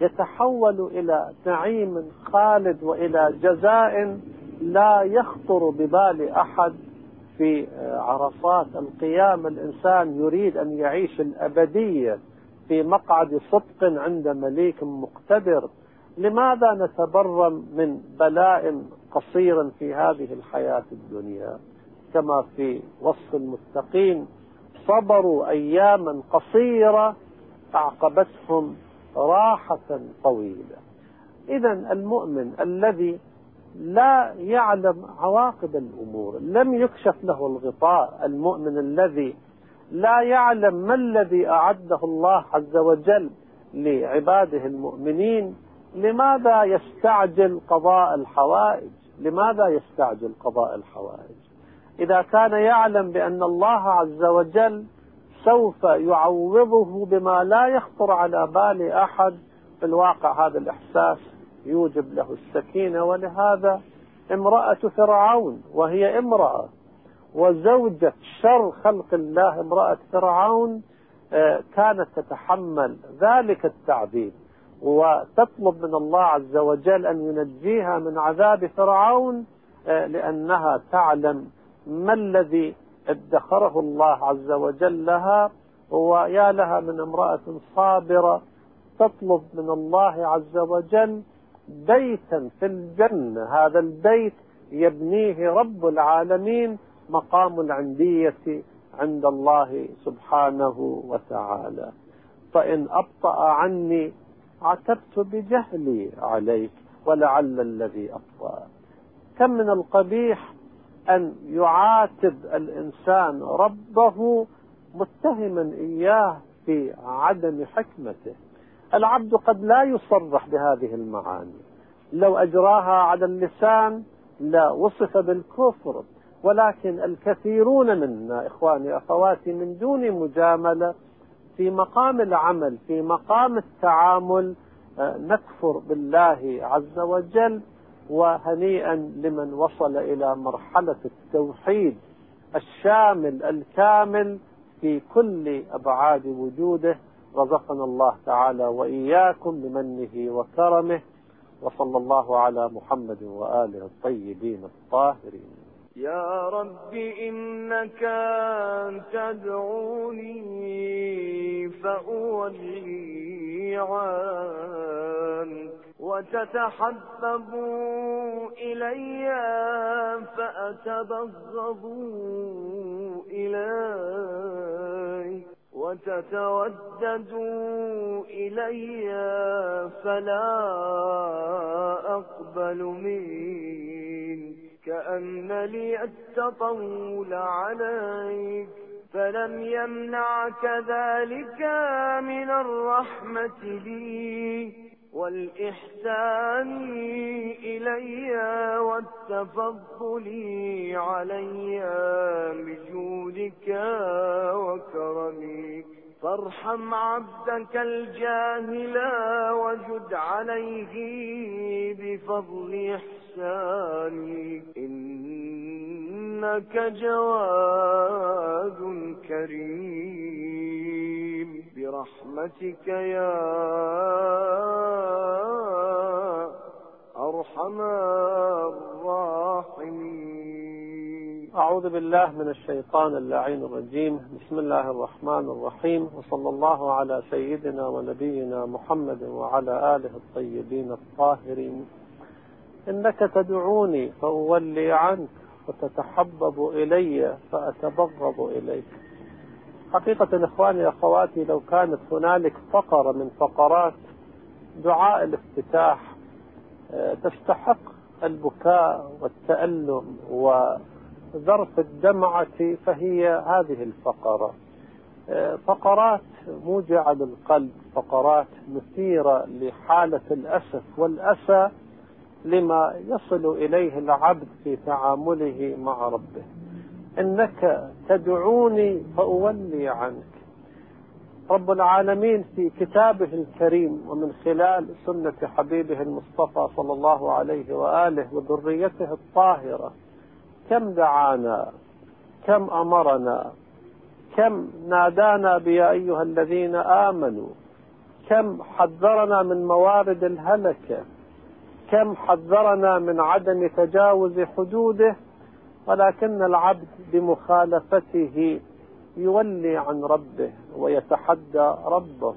يتحول إلى نعيم خالد وإلى جزاء لا يخطر ببال أحد في عرصات القيامة الإنسان يريد أن يعيش الأبدية في مقعد صدق عند مليك مقتدر. لماذا نتبرم من بلاء قصير في هذه الحياة الدنيا؟ كما في وصف المتقين صبروا أياما قصيرة أعقبتهم راحة طويلة. إذا المؤمن الذي لا يعلم عواقب الأمور لم يكشف له الغطاء المؤمن الذي لا يعلم ما الذي أعده الله عز وجل لعباده المؤمنين لماذا يستعجل قضاء الحوائج؟ لماذا يستعجل قضاء الحوائج؟ إذا كان يعلم بأن الله عز وجل سوف يعوضه بما لا يخطر على بال أحد في الواقع هذا الإحساس يوجب له السكينة. ولهذا امرأة فرعون وهي امرأة وزوجة شر خلق الله امرأة فرعون آه، كانت تتحمل ذلك التعذيب. وتطلب من الله عز وجل أن ينجيها من عذاب فرعون آه، لأنها تعلم ما الذي ادخره الله عز وجل لها؟ ويا لها من امرأة صابرة تطلب من الله عز وجل بيتا في الجنة. هذا البيت يبنيه رب العالمين مقام العندية عند الله سبحانه وتعالى. فإن أبطأ عني عتبت بجهلي عليك ولعل الذي أبطأ. كم من القبيح أن يعاتب الإنسان ربه متهما إياه في عدم حكمته. العبد قد لا يصرح بهذه المعاني. لو أجراها على اللسان لا وصف بالكفر ولكن الكثيرون منا إخواني أخواتي من دون مجاملة في مقام العمل في مقام التعامل آه، نكفر بالله عز وجل وهنيئا لمن وصل إلى مرحلة التوحيد الشامل الكامل في كل أبعاد وجوده. رزقنا الله تعالى وإياكم بمنه وكرمه وصلى الله على محمد وآله الطيبين الطاهرين. يا رب إنك تدعوني فأولي عنك. وتتحبب إلي فأتبغض إليك وتتودد إلي فلا أقبل منك كأن لي التطول عليك فلم يمنعك ذلك من الرحمة لي والإحسان إلي والتفضل علي بجودك وكرمك. فارحم عبدك الجاهل وجد عليه بفضل إحسانك إنك جواد كريم. برحمتك يا أرحم الراحمين. أعوذ بالله من الشيطان اللعين الرجيم. بسم الله الرحمن الرحيم. وصلى الله على سيدنا ونبينا محمد وعلى آله الطيبين الطاهرين. إنك تدعوني فأولي عنك وتتحبب إلي فأتبغض إليك. حقيقة إخواني أخواتي لو كانت هنالك فقرة من فقرات دعاء الافتتاح آه، تستحق البكاء والتألم وذرف الدمعة فهي هذه الفقرة. آه، فقرات موجعة للقلب فقرات مثيرة لحالة الأسف والأسى لما يصل إليه العبد في تعامله مع ربه. إنك تدعوني فأولي عنك. رب العالمين في كتابه الكريم ومن خلال سنة حبيبه المصطفى صلى الله عليه وآله وذريته الطاهرة كم دعانا؟ كم أمرنا؟ كم نادانا بيا أيها الذين آمنوا؟ كم حذرنا من موارد الهلكة؟ كم حذرنا من عدم تجاوز حدوده؟ ولكن العبد بمخالفته يولي عن ربه ويتحدى ربه.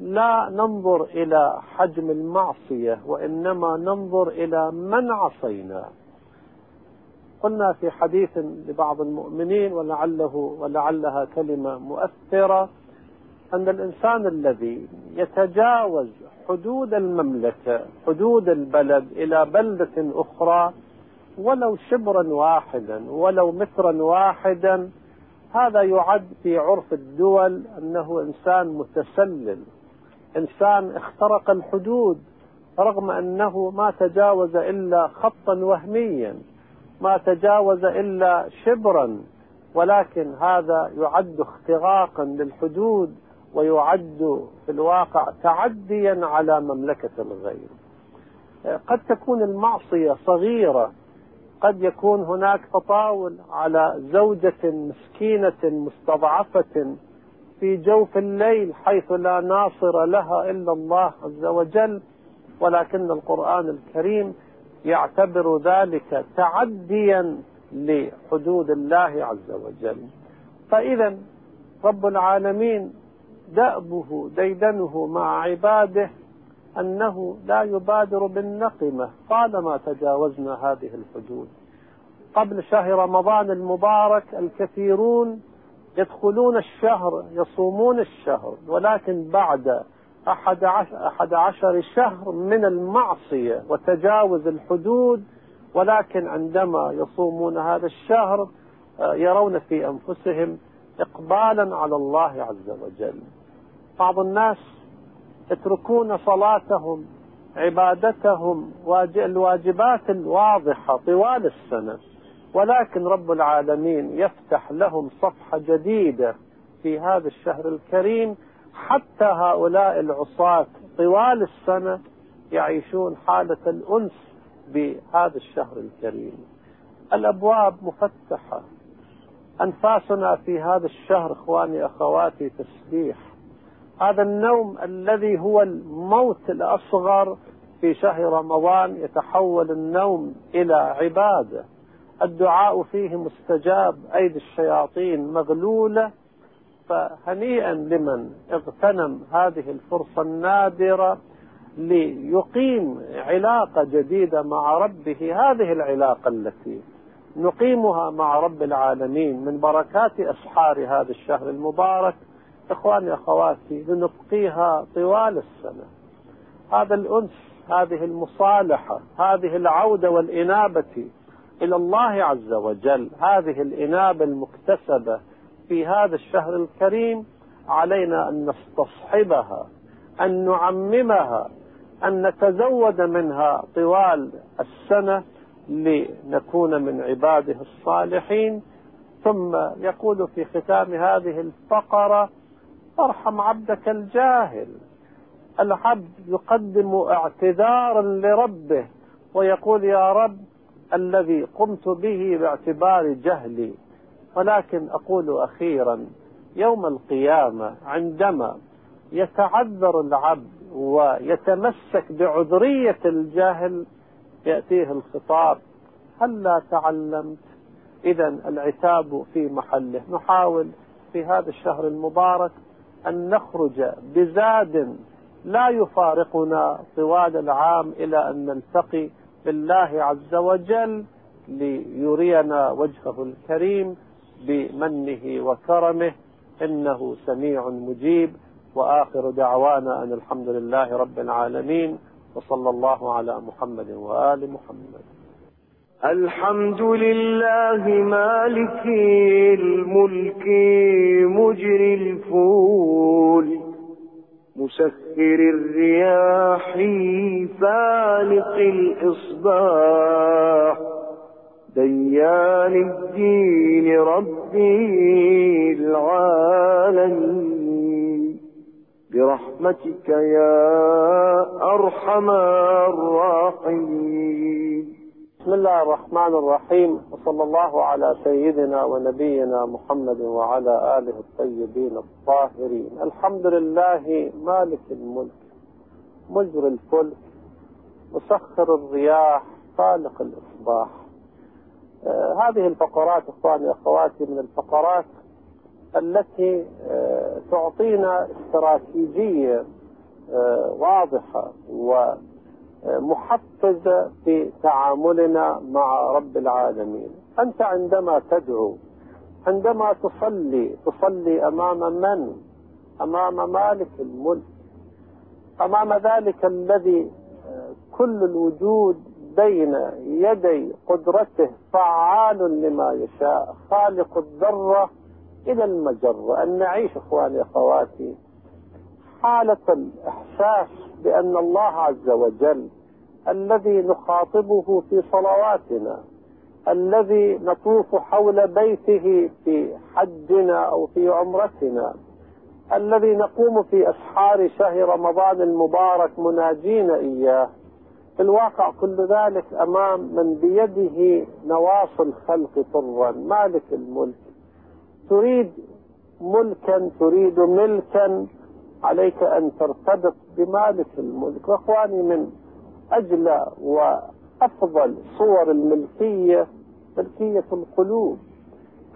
لا ننظر إلى حجم المعصية وإنما ننظر إلى من عصينا. قلنا في حديث لبعض المؤمنين ولعله ولعلها كلمة مؤثرة أن الإنسان الذي يتجاوز حدود المملكة حدود البلد إلى بلدة أخرى ولو شبرا واحدا ولو مترا واحدا هذا يعد في عرف الدول أنه إنسان متسلل إنسان اخترق الحدود رغم أنه ما تجاوز إلا خطا وهميا. ما تجاوز إلا شبرا ولكن هذا يعد اختراقا للحدود ويعد في الواقع تعديا على مملكة الغير. قد تكون المعصية صغيرة قد يكون هناك تطاول على زوجة مسكينة مستضعفة في جوف الليل حيث لا ناصر لها إلا الله عز وجل ولكن القرآن الكريم يعتبر ذلك تعديا لحدود الله عز وجل. فإذا رب العالمين دأبه ديدنه مع عباده أنه لا يبادر بالنقمة. طالما تجاوزنا هذه الحدود. قبل شهر رمضان المبارك الكثيرون يدخلون الشهر يصومون الشهر ولكن بعد أحد عشر, أحد عشر شهر من المعصية وتجاوز الحدود ولكن عندما يصومون هذا الشهر آه، يرون في أنفسهم إقبالا على الله عز وجل. بعض الناس يتركون صلاتهم عبادتهم الواجبات الواضحة طوال السنة ولكن رب العالمين يفتح لهم صفحة جديدة في هذا الشهر الكريم حتى هؤلاء العصاة طوال السنة يعيشون حالة الأنس بهذا الشهر الكريم. الأبواب مفتحة. أنفاسنا في هذا الشهر إخواني أخواتي تسبيح. هذا النوم الذي هو الموت الأصغر في شهر رمضان يتحول النوم إلى عبادة. الدعاء فيه مستجاب. أيدي الشياطين مغلولة. فهنيئا لمن اغتنم هذه الفرصة النادرة ليقيم علاقة جديدة مع ربه. هذه العلاقة التي نقيمها مع رب العالمين من بركات أسحار هذا الشهر المبارك إخواني أخواتي لنبقيها طوال السنة. هذا الأنس هذه المصالحة هذه العودة والإنابة إلى الله عز وجل هذه الإنابة المكتسبة في هذا الشهر الكريم علينا أن نستصحبها أن نعممها أن نتزود منها طوال السنة لنكون من عباده الصالحين. ثم يقول في ختام هذه الفقرة أرحم عبدك الجاهل العبد يقدم اعتذارا لربه ويقول يا رب الذي قمت به باعتبار جهلي ولكن أقول أخيرا يوم القيامة عندما يتعذر العبد ويتمسك بعذرية الجهل يأتيه الخطاب هل لا تعلمت؟ إذا العتاب في محله. نحاول في هذا الشهر المبارك أن نخرج بزاد لا يفارقنا طوال العام إلى أن نلتقي بالله عز وجل ليرينا وجهه الكريم. بمنه وكرمه إنه سميع مجيب. وآخر دعوانا أن الحمد لله رب العالمين وصلى الله على محمد وآل محمد. الحمد لله مالك الملك مجري الفول مسخر الرياح فالق الإصباح ديان الدين ربي العالمين. برحمتك يا أرحم الراحمين. بسم الله الرحمن الرحيم. وصلى الله على سيدنا ونبينا محمد وعلى آله الطيبين الطاهرين. الحمد لله مالك الملك مجري الفلك مسخر الرياح خالق الإصباح. هذه الفقرات إخواني أخواتي من الفقرات التي آه تعطينا استراتيجية آه واضحة و محفزة في تعاملنا مع رب العالمين. أنت عندما تدعو عندما تصلي تصلي أمام من؟ أمام مالك الملك. أمام ذلك الذي كل الوجود بين يدي قدرته فعال لما يشاء خالق الذرة إلى المجرة أن نعيش إخواني أخواتي حالة الإحساس بأن الله عز وجل الذي نخاطبه في صلواتنا الذي نطوف حول بيته في حجنا أو في عمرتنا الذي نقوم في أسحار شهر رمضان المبارك مناجين إياه. في الواقع كل ذلك أمام من بيده نواصي الخلق طرا. مالك الملك. تريد ملكا تريد ملكا. عليك أن ترتبط بمالك الملك. وأخواني من أجل وأفضل صور الملكية ملكية القلوب.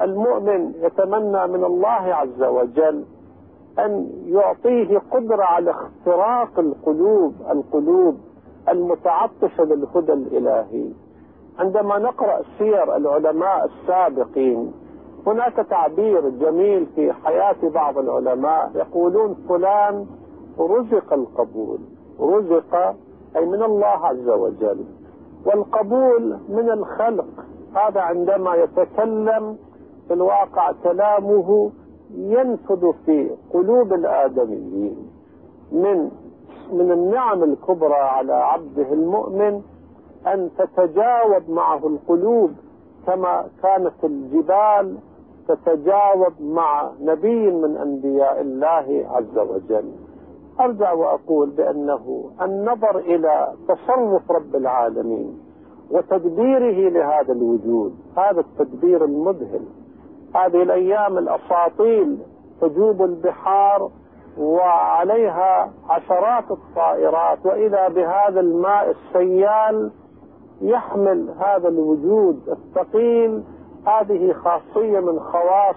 المؤمن يتمنى من الله عز وجل أن يعطيه قدرة على اختراق القلوب القلوب المتعطشة للهدى الإلهي. عندما نقرأ سير العلماء السابقين هناك تعبير جميل في حياة بعض العلماء. يقولون فلان رزق القبول. رزق أي من الله عز وجل. والقبول من الخلق. هذا عندما يتكلم في الواقع كلامه ينفذ في قلوب الآدميين. من من النعم الكبرى على عبده المؤمن أن تتجاوب معه القلوب كما كانت الجبال تتجاوب مع نبي من أنبياء الله عز وجل. أرجع وأقول بأنه النظر إلى تصرف رب العالمين وتدبيره لهذا الوجود هذا التدبير المذهل. هذه الأيام الأساطيل تجوب البحار وعليها عشرات الطائرات وإذا بهذا الماء السيال يحمل هذا الوجود الثقيل هذه خاصية من خواص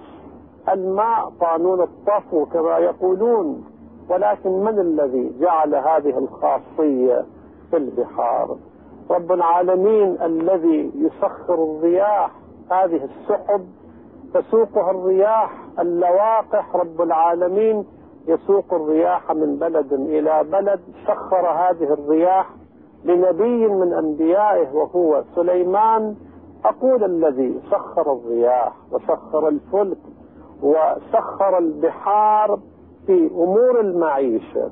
الماء قانون الطفو كما يقولون. ولكن من الذي جعل هذه الخاصية في البحار؟ رب العالمين الذي يسخر الرياح هذه السحب تسوقها الرياح اللواقح رب العالمين يسوق الرياح من بلد إلى بلد سخر هذه الرياح لنبي من أنبيائه وهو سليمان. أقول الذي سخر الرياح وسخر الفلك وسخر البحار في أمور المعيشة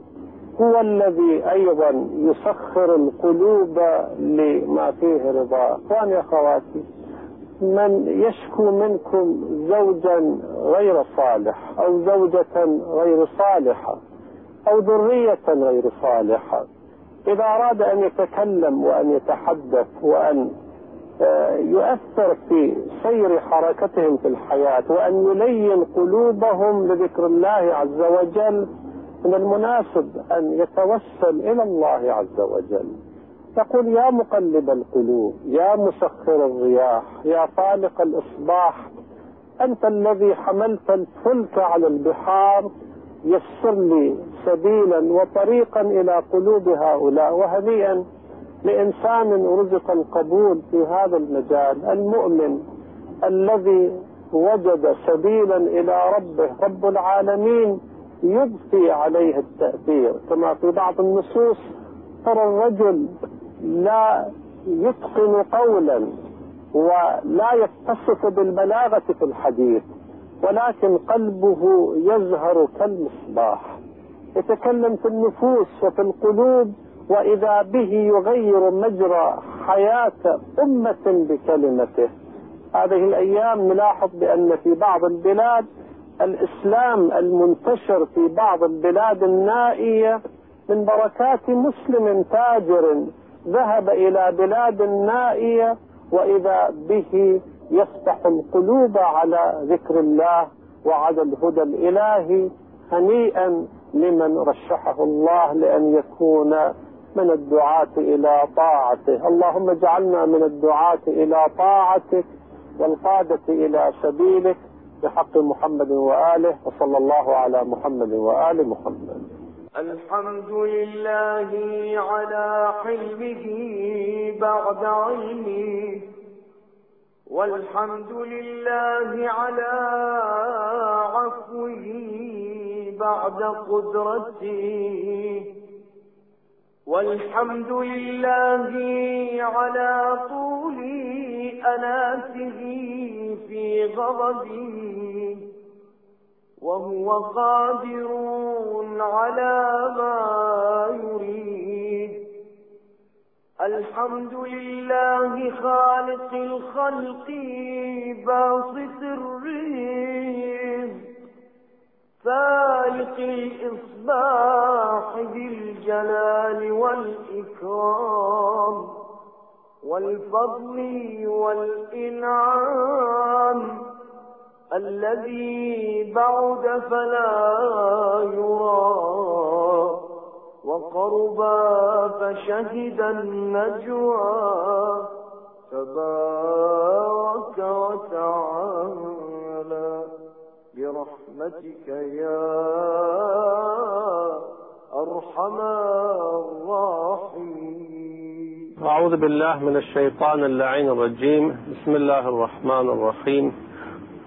هو الذي أيضا يسخر القلوب لما فيه رضا. إخواني أخواتي من يشكو منكم زوجا غير صالح أو زوجة غير صالحة أو ذرية غير صالحة. إذا أراد أن يتكلم وأن يتحدث وأن آه، يؤثر في سير حركتهم في الحياة وأن يلين قلوبهم لذكر الله عز وجل من المناسب أن يتوسل إلى الله عز وجل. تقول يا مقلب القلوب يا مسخر الرياح يا خالق الإصباح أنت الذي حملت الفلك على البحار يسر لي سبيلا وطريقا إلى قلوب هؤلاء. وهنيئا لإنسان رزق القبول في هذا المجال المؤمن الذي وجد سبيلا إلى ربه رب العالمين يضفي عليه التأثير. كما في بعض النصوص ترى الرجل لا يتقن قولا ولا يتصف بالبلاغة في الحديث ولكن قلبه يزهر كالمصباح. يتكلم في النفوس وفي القلوب وإذا به يغير مجرى حياة أمة بكلمته. هذه الأيام نلاحظ بأن في بعض البلاد الإسلام المنتشر في بعض البلاد النائية من بركات مسلم تاجر ذهب إلى بلاد نائية وإذا به يفتح القلوب على ذكر الله وعلى الهدى الإلهي هنيئا لمن رشحه الله لأن يكون من الدعاة إلى طاعته. اللهم اجعلنا من الدعاة إلى طاعتك والقادة إلى سبيلك بحق محمد وآله وصلى الله على محمد وآل محمد. الحمد لله على حلمه بعد علمه والحمد لله على عفوه بعد قدرته والحمد لله على طول أناته في غضبه. وهو قادر على ما يريد. الحمد لله خالق الخلق باسط الرزق فالق الإصباح بالجلال والإكرام والفضل والإنعام. الذي بعد فلا يرى وقرب فشهد النجوى تبارك وتعالى برحمتك يا أرحم الراحمين. أعوذ بالله من الشيطان اللعين الرجيم. بسم الله الرحمن الرحيم.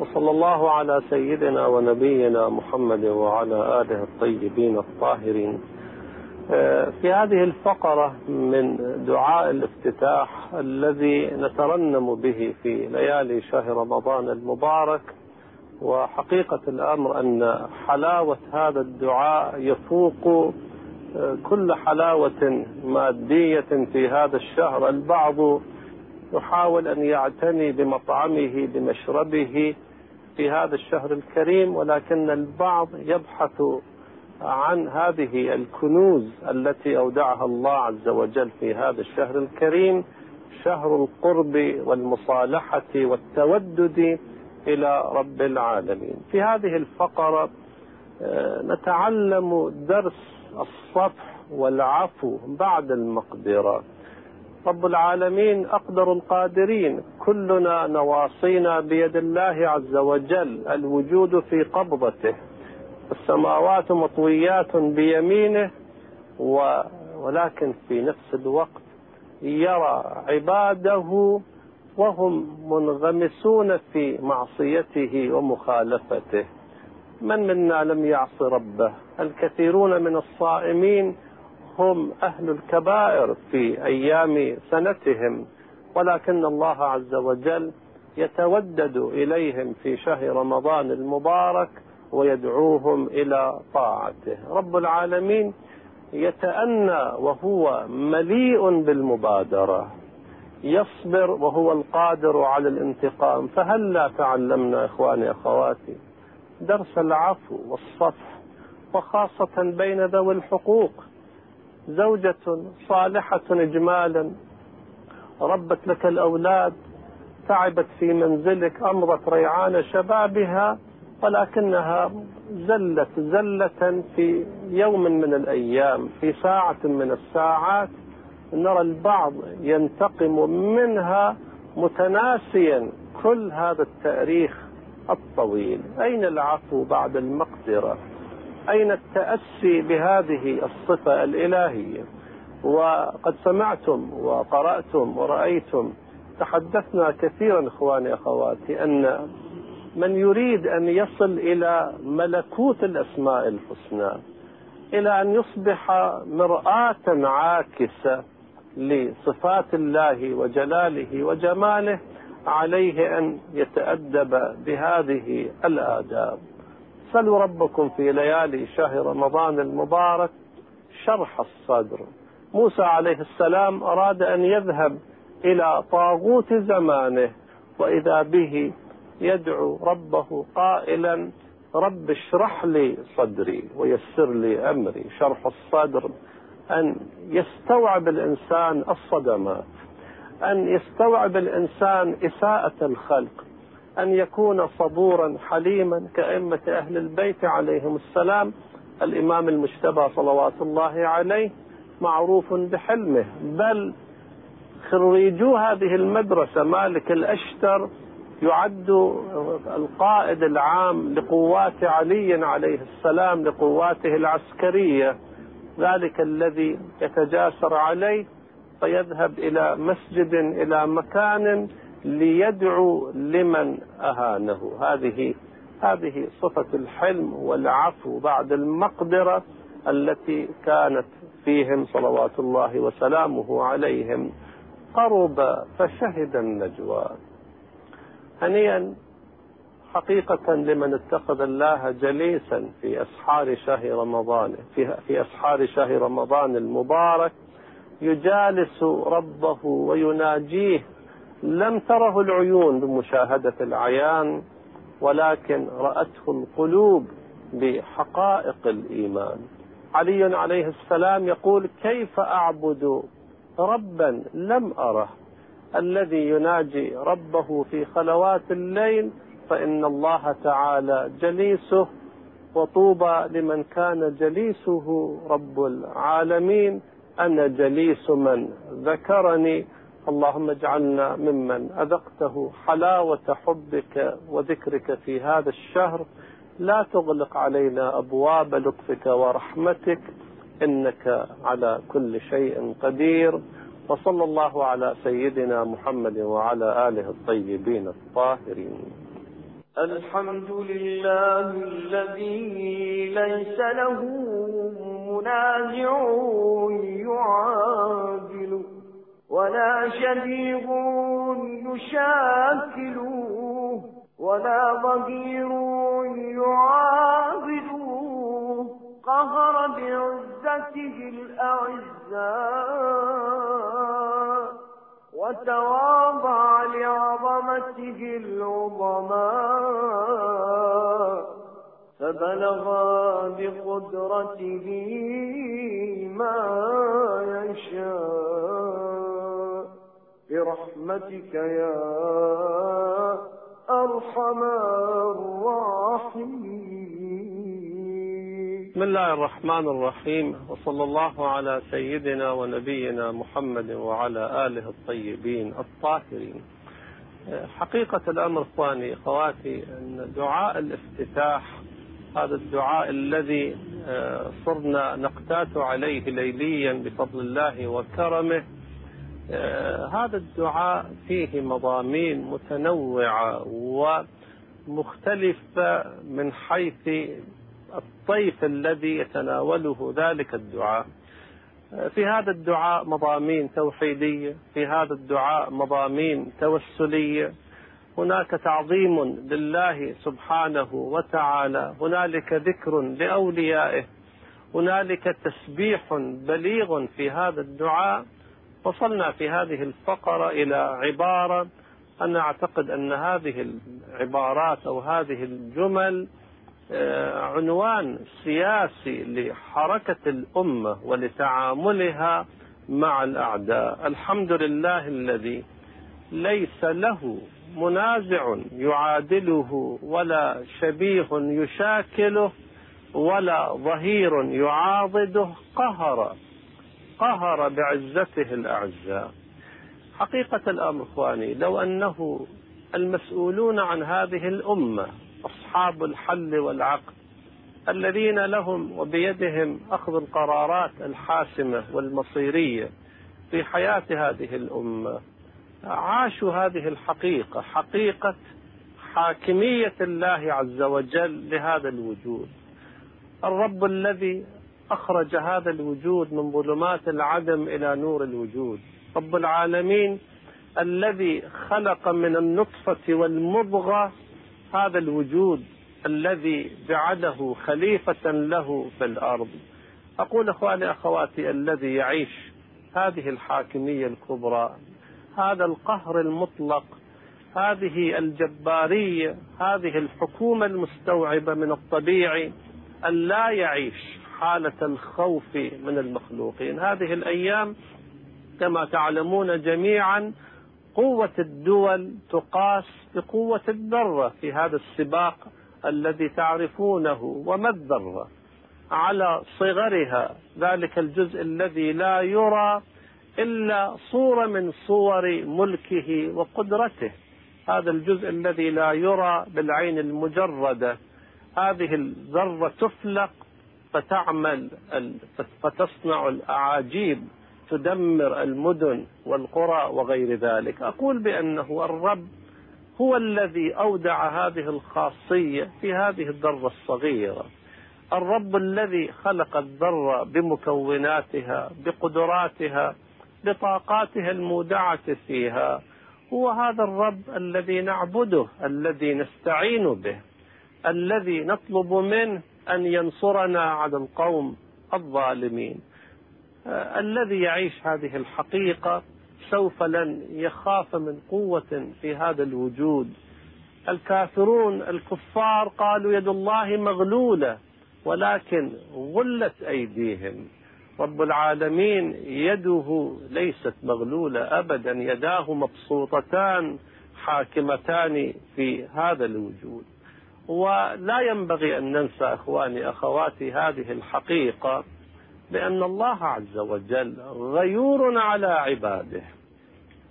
وصلى الله على سيدنا ونبينا محمد وعلى آله الطيبين الطاهرين. في هذه الفقرة من دعاء الافتتاح الذي نترنم به في ليالي شهر رمضان المبارك وحقيقة الأمر أن حلاوة هذا الدعاء يفوق كل حلاوة مادية في هذا الشهر. البعض يحاول أن يعتني بمطعمه بمشربه في هذا الشهر الكريم ولكن البعض يبحث عن هذه الكنوز التي أودعها الله عز وجل في هذا الشهر الكريم شهر القرب والمصالحة والتودد إلى رب العالمين. في هذه الفقرة نتعلم درس الصفح والعفو بعد المقدرة. رب العالمين أقدر القادرين كلنا نواصينا بيد الله عز وجل الوجود في قبضته. السماوات مطويات بيمينه و ولكن في نفس الوقت يرى عباده وهم منغمسون في معصيته ومخالفته. من منا لم يعص ربه؟ الكثيرون من الصائمين هم أهل الكبائر في أيام سنتهم ولكن الله عز وجل يتودد إليهم في شهر رمضان المبارك ويدعوهم إلى طاعته. رب العالمين يتأنى وهو مليء بالمبادرة يصبر وهو القادر على الانتقام. فهل لا تعلمنا إخواني أخواتي درس العفو والصفح وخاصة بين ذوي الحقوق زوجة صالحة إجمالا. ربت لك الأولاد تعبت في منزلك أمضت ريعان شبابها ولكنها زلت زلة في يوم من الأيام في ساعة من الساعات. نرى البعض ينتقم منها متناسيا كل هذا التاريخ الطويل. أين العفو بعد المقدرة؟ أين التأسي بهذه الصفة الإلهية؟ وقد سمعتم وقرأتم ورأيتم تحدثنا كثيرا إخواني أخواتي أن من يريد أن يصل إلى ملكوت الأسماء الحسنى إلى أن يصبح مرآة عاكسة لصفات الله وجلاله وجماله عليه أن يتأدب بهذه الآداب. سلوا ربكم في ليالي شهر رمضان المبارك شرح الصدر. موسى عليه السلام أراد أن يذهب إلى طاغوت زمانه وإذا به يدعو ربه قائلا رب اشرح لي صدري ويسر لي أمري. شرح الصدر. أن يستوعب الإنسان الصدمات أن يستوعب الإنسان إساءة الخلق أن يكون صبورا حليما كأئمة أهل البيت عليهم السلام. الإمام المجتبى صلوات الله عليه معروف بحلمه. بل خريجو هذه المدرسة مالك الأشتر يعد القائد العام لقوات علي عليه السلام لقواته العسكرية. ذلك الذي يتجاسر عليه فيذهب إلى مسجد إلى مكان ليدعو لمن أهانه. هذه هذه صفة الحلم والعفو بعد المقدرة التي كانت فيهم صلوات الله وسلامه عليهم. قرب فشهد النجوى. هنيئا حقيقة لمن اتخذ الله جليسا في أسحار شهر رمضان في, في أسحار شهر رمضان المبارك يجالس ربه ويناجيه لم تره العيون بمشاهدة العيان ولكن رأته القلوب بحقائق الإيمان. علي عليه السلام يقول كيف أعبد ربا لم أره؟ الذي يناجي ربه في خلوات الليل فإن الله تعالى جليسه وطوبى لمن كان جليسه رب العالمين. أنا جليس من ذكرني اللهم اجعلنا ممن أذقته حلاوة حبك وذكرك في هذا الشهر. لا تغلق علينا أبواب لطفك ورحمتك إنك على كل شيء قدير. وصلى الله على سيدنا محمد وعلى آله الطيبين الطاهرين. الحمد لله الذي ليس له منازع يعادل. ولا شبيه يشاكله ولا ضمير يعاضده قهر بعزته الأعزاء وتواضع لعظمته العظماء. فبلغ بقدرته ما يشاء. برحمتك يا أرحم الراحمين. بسم الله الرحمن الرحيم. وصلى الله على سيدنا ونبينا محمد وعلى آله الطيبين الطاهرين. حقيقة الأمر إخواني أخواتي أن دعاء الافتتاح هذا الدعاء الذي صرنا نقتات عليه ليليا بفضل الله وكرمه. هذا الدعاء فيه مضامين متنوعة ومختلفة من حيث الطيف الذي يتناوله ذلك الدعاء. في هذا الدعاء مضامين توحيدية في هذا الدعاء مضامين توسلية هناك تعظيم لله سبحانه وتعالى هنالك ذكر لأوليائه هنالك تسبيح بليغ في هذا الدعاء وصلنا في هذه الفقرة إلى عبارة أنا أعتقد أن هذه العبارات أو هذه الجمل عنوان سياسي لحركة الأمة ولتعاملها مع الأعداء. الحمد لله الذي ليس له منازع يعادله ولا شبيه يشاكله ولا ظهير يعاضده قهر قهر بعزته الأعزاء. حقيقة الأمر إخواني لو أنه المسؤولون عن هذه الأمة أصحاب الحل والعقد الذين لهم وبيدهم أخذ القرارات الحاسمة والمصيرية في حياة هذه الأمة عاشوا هذه الحقيقة حقيقة حاكمية الله عز وجل لهذا الوجود. الرب الذي أخرج هذا الوجود من ظلمات العدم إلى نور الوجود. رب العالمين الذي خلق من النطفة والمضغة هذا الوجود الذي جعله خليفة له في الأرض. أقول إخواني أخواتي الذي يعيش هذه الحاكمية الكبرى هذا القهر المطلق هذه الجبارية هذه الحكومة المستوعبة من الطبيعي أن لا يعيش حالة الخوف من المخلوقين. هذه الأيام كما تعلمون جميعا قوة الدول تقاس بقوة الذرة في هذا السباق الذي تعرفونه وما الذرة؟ على صغرها ذلك الجزء الذي لا يرى إلا صورة من صور ملكه وقدرته. هذا الجزء الذي لا يرى بالعين المجردة. هذه الذرة تفلق فتعمل فتصنع الأعاجيب تدمر المدن والقرى وغير ذلك. أقول بأنه الرب هو الذي أودع هذه الخاصية في هذه الذرة الصغيرة. الرب الذي خلق الذرة بمكوناتها بقدراتها بطاقاتها المودعة فيها. هو هذا الرب الذي نعبده الذي نستعين به الذي نطلب منه أن ينصرنا على القوم الظالمين. آه الذي يعيش هذه الحقيقة سوف لن يخاف من قوة في هذا الوجود. الكافرون الكفار قالوا يد الله مغلولة ولكن غلت أيديهم. رب العالمين يده ليست مغلولة ابدا يداه مبسوطتان حاكمتان في هذا الوجود. ولا ينبغي أن ننسى إخواني أخواتي هذه الحقيقة بأن الله عز وجل غيور على عباده.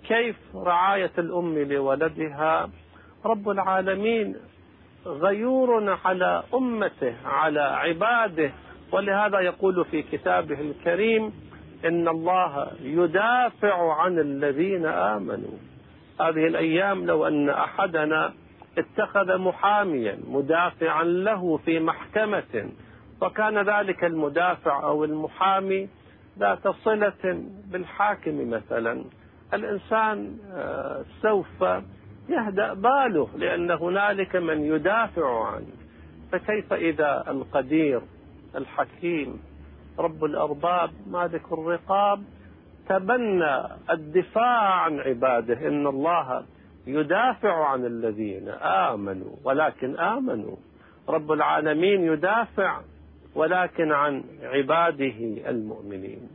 كيف رعاية الأم لولدها؟ رب العالمين غيور على أمته على عباده ولهذا يقول في كتابه الكريم إن الله يدافع عن الذين آمنوا. هذه الأيام لو أن أحدنا اتخذ محاميا مدافعا له في محكمة وكان ذلك المدافع أو المحامي ذات صلة بالحاكم مثلا الإنسان سوف يهدأ باله لأن هنالك من يدافع عنه. فكيف إذا القدير الحكيم رب الأرباب مالك الرقاب تبنى الدفاع عن عباده. إن الله يدافع عن الذين آمنوا ولكن آمنوا. رب العالمين يدافع ولكن عن عباده المؤمنين.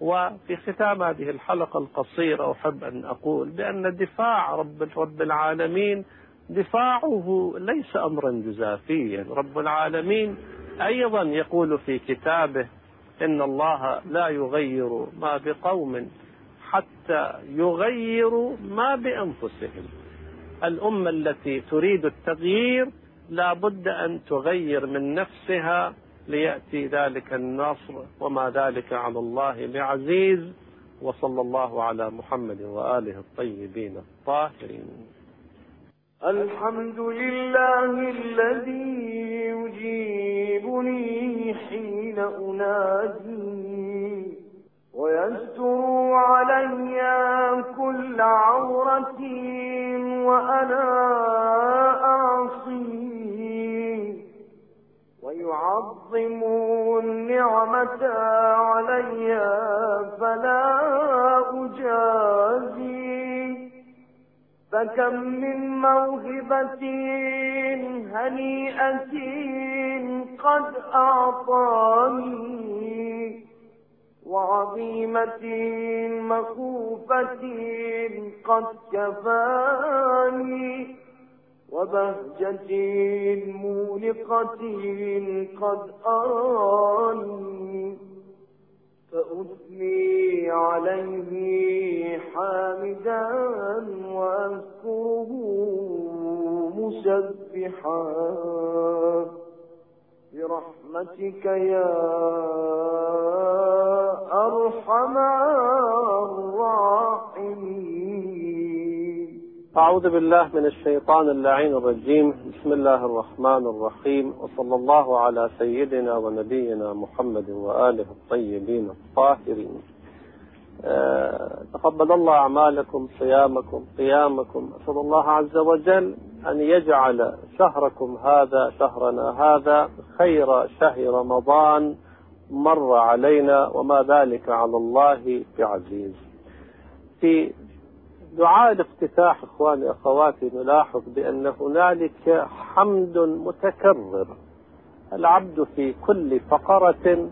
وفي ختام هذه الحلقة القصيرة أحب أن أقول بأن دفاع رب رب العالمين دفاعه ليس امرا جزافيا. رب العالمين أيضا يقول في كتابه إن الله لا يغير ما بقوم حتى يغيروا ما بأنفسهم. الأمة التي تريد التغيير لا بد أن تغير من نفسها ليأتي ذلك النصر وما ذلك على الله بعزيز. وصلى الله على محمد وآله الطيبين الطاهرين. الحمد لله الذي يجيبني حين أنادي ويستر علي كل عورة وأنا أعصي ويعظم النعمة علي فلا أجازي. فكم من موهبة هنيئة قد أعطاني وعظيمة مخوفة قد كفاني وبهجة مولقة قد أراني فأثني عليه حامدا وأذكره مسبحا. برحمتك يا أرحم الراحمين. أعوذ بالله من الشيطان اللعين الرجيم. بسم الله الرحمن الرحيم. وصلى الله على سيدنا ونبينا محمد وآله الطيبين الطاهرين. أه تقبل الله أعمالكم صيامكم قيامكم. أسأل الله عز وجل أن يجعل شهركم هذا شهرنا هذا خير شهر رمضان مر علينا وما ذلك على الله بعزيز. في دعاء الافتتاح إخواني أخواتي نلاحظ بأن هنالك حمد متكرر. العبد في كل فقرة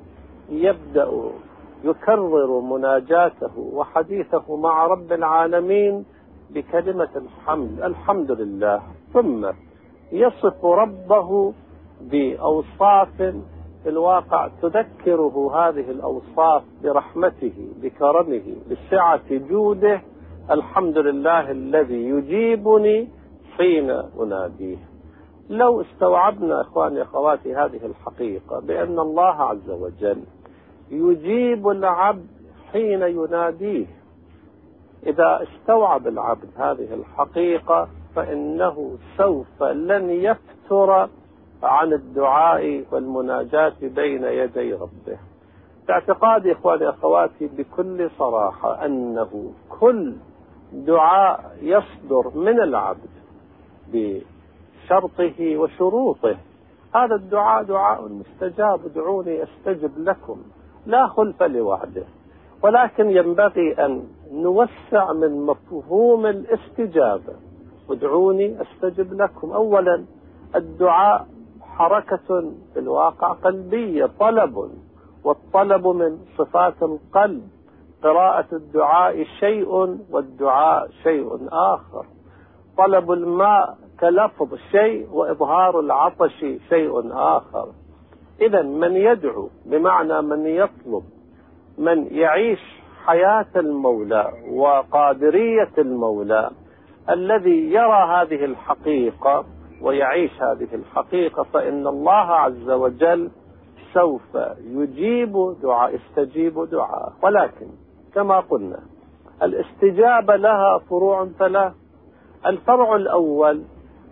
يبدأ يكرر مناجاته وحديثه مع رب العالمين بكلمة الحمد الحمد لله. ثم يصف ربه بأوصاف في الواقع تذكره هذه الأوصاف برحمته بكرمه بسعة جوده الحمد لله الذي يجيبني حين أناديه. لو استوعبنا إخواني أخواتي هذه الحقيقة بأن الله عز وجل يجيب العبد حين يناديه. إذا استوعب العبد هذه الحقيقة فإنه سوف لن يفتر عن الدعاء والمناجاة بين يدي ربه. باعتقادي إخواني أخواتي بكل صراحة أنه كل دعاء يصدر من العبد بشرطه وشروطه. هذا الدعاء دعاء مستجاب ادعوني أستجب لكم لا خلف لوعده ولكن ينبغي أن نوسع من مفهوم الاستجابة. ادعوني أستجب لكم. اولا الدعاء حركة في الواقع قلبية طلب والطلب من صفات القلب. قراءة الدعاء شيء والدعاء شيء آخر. طلب الماء كلفظ شيء وإظهار العطش شيء آخر. إذا من يدعو بمعنى من يطلب من يعيش حياة المولى وقادرية المولى الذي يرى هذه الحقيقة ويعيش هذه الحقيقة فإن الله عز وجل سوف يجيب دعاء يستجيب دعاء. ولكن كما قلنا الاستجابة لها فروع ثلاث الفرع الأول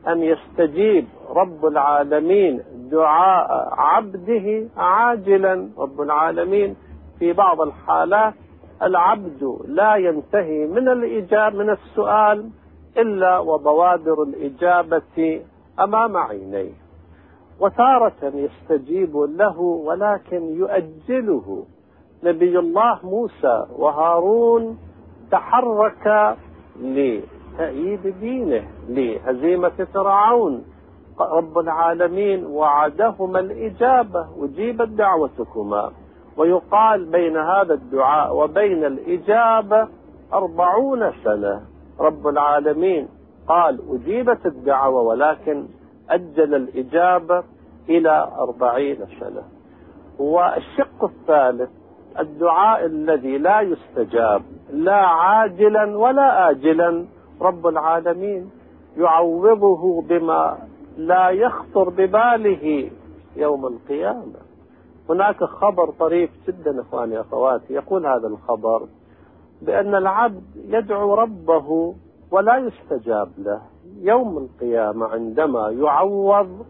أن يستجيب رب العالمين دعاء عبده عاجلا. رب العالمين في بعض الحالات العبد لا ينتهي من الإجابة من السؤال إلا وبوادر الإجابة أمام عينيه. وتارة يستجيب له ولكن يؤجله. نبي الله موسى وهارون تحرك لتأييد دينه لهزيمة فرعون. رب العالمين وعدهما الإجابة أجيبت دعوتكما. ويقال بين هذا الدعاء وبين الإجابة أربعون سنة. رب العالمين قال أجيبت الدعوة ولكن أجل الإجابة إلى أربعين سنة. والشق الثالث الدعاء الذي لا يستجاب لا عاجلا ولا آجلا رب العالمين يعوضه بما لا يخطر بباله يوم القيامة. هناك خبر طريف جدا إخواني أخواتي يقول هذا الخبر بأن العبد يدعو ربه ولا يستجاب له. يوم القيامة عندما يعوض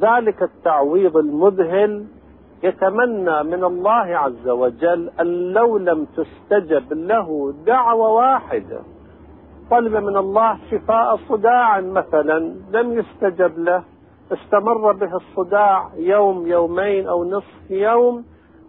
ذلك التعويض المذهل يتمنى من الله عز وجل أن لو لم تستجب له دعوة واحدة. طلب من الله شفاء صداع مثلا لم يستجب له استمر به الصداع يوم يومين أو نصف يوم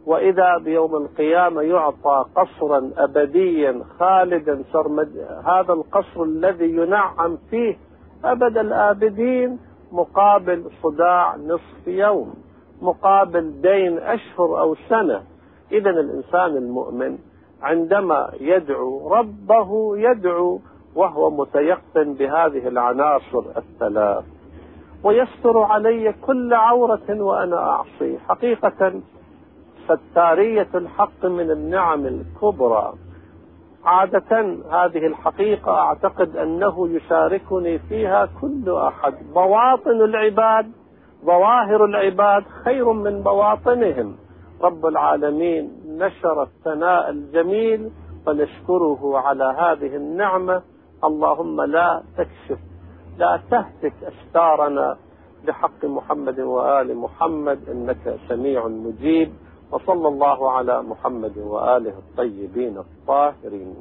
وإذا بيوم القيامة يعطى قصرا أبديا خالدا سرمد هذا القصر الذي ينعم فيه أبد الآبدين مقابل صداع نصف يوم. مقابل دين أشهر أو سنة. إذا الإنسان المؤمن عندما يدعو ربه يدعو وهو متيقن بهذه العناصر الثلاث. ويستر علي كل عورة وأنا أعصي. حقيقة ستارية الحق من النعم الكبرى. عادة هذه الحقيقة أعتقد أنه يشاركني فيها كل أحد. بواطن العباد ظواهر العباد خير من بواطنهم. رب العالمين نشر الثناء الجميل فنشكره على هذه النعمة. اللهم لا تكشف لا تهتك أستارنا بحق محمد وآل محمد إنك سميع مجيب. وصلى الله على محمد وآله الطيبين الطاهرين.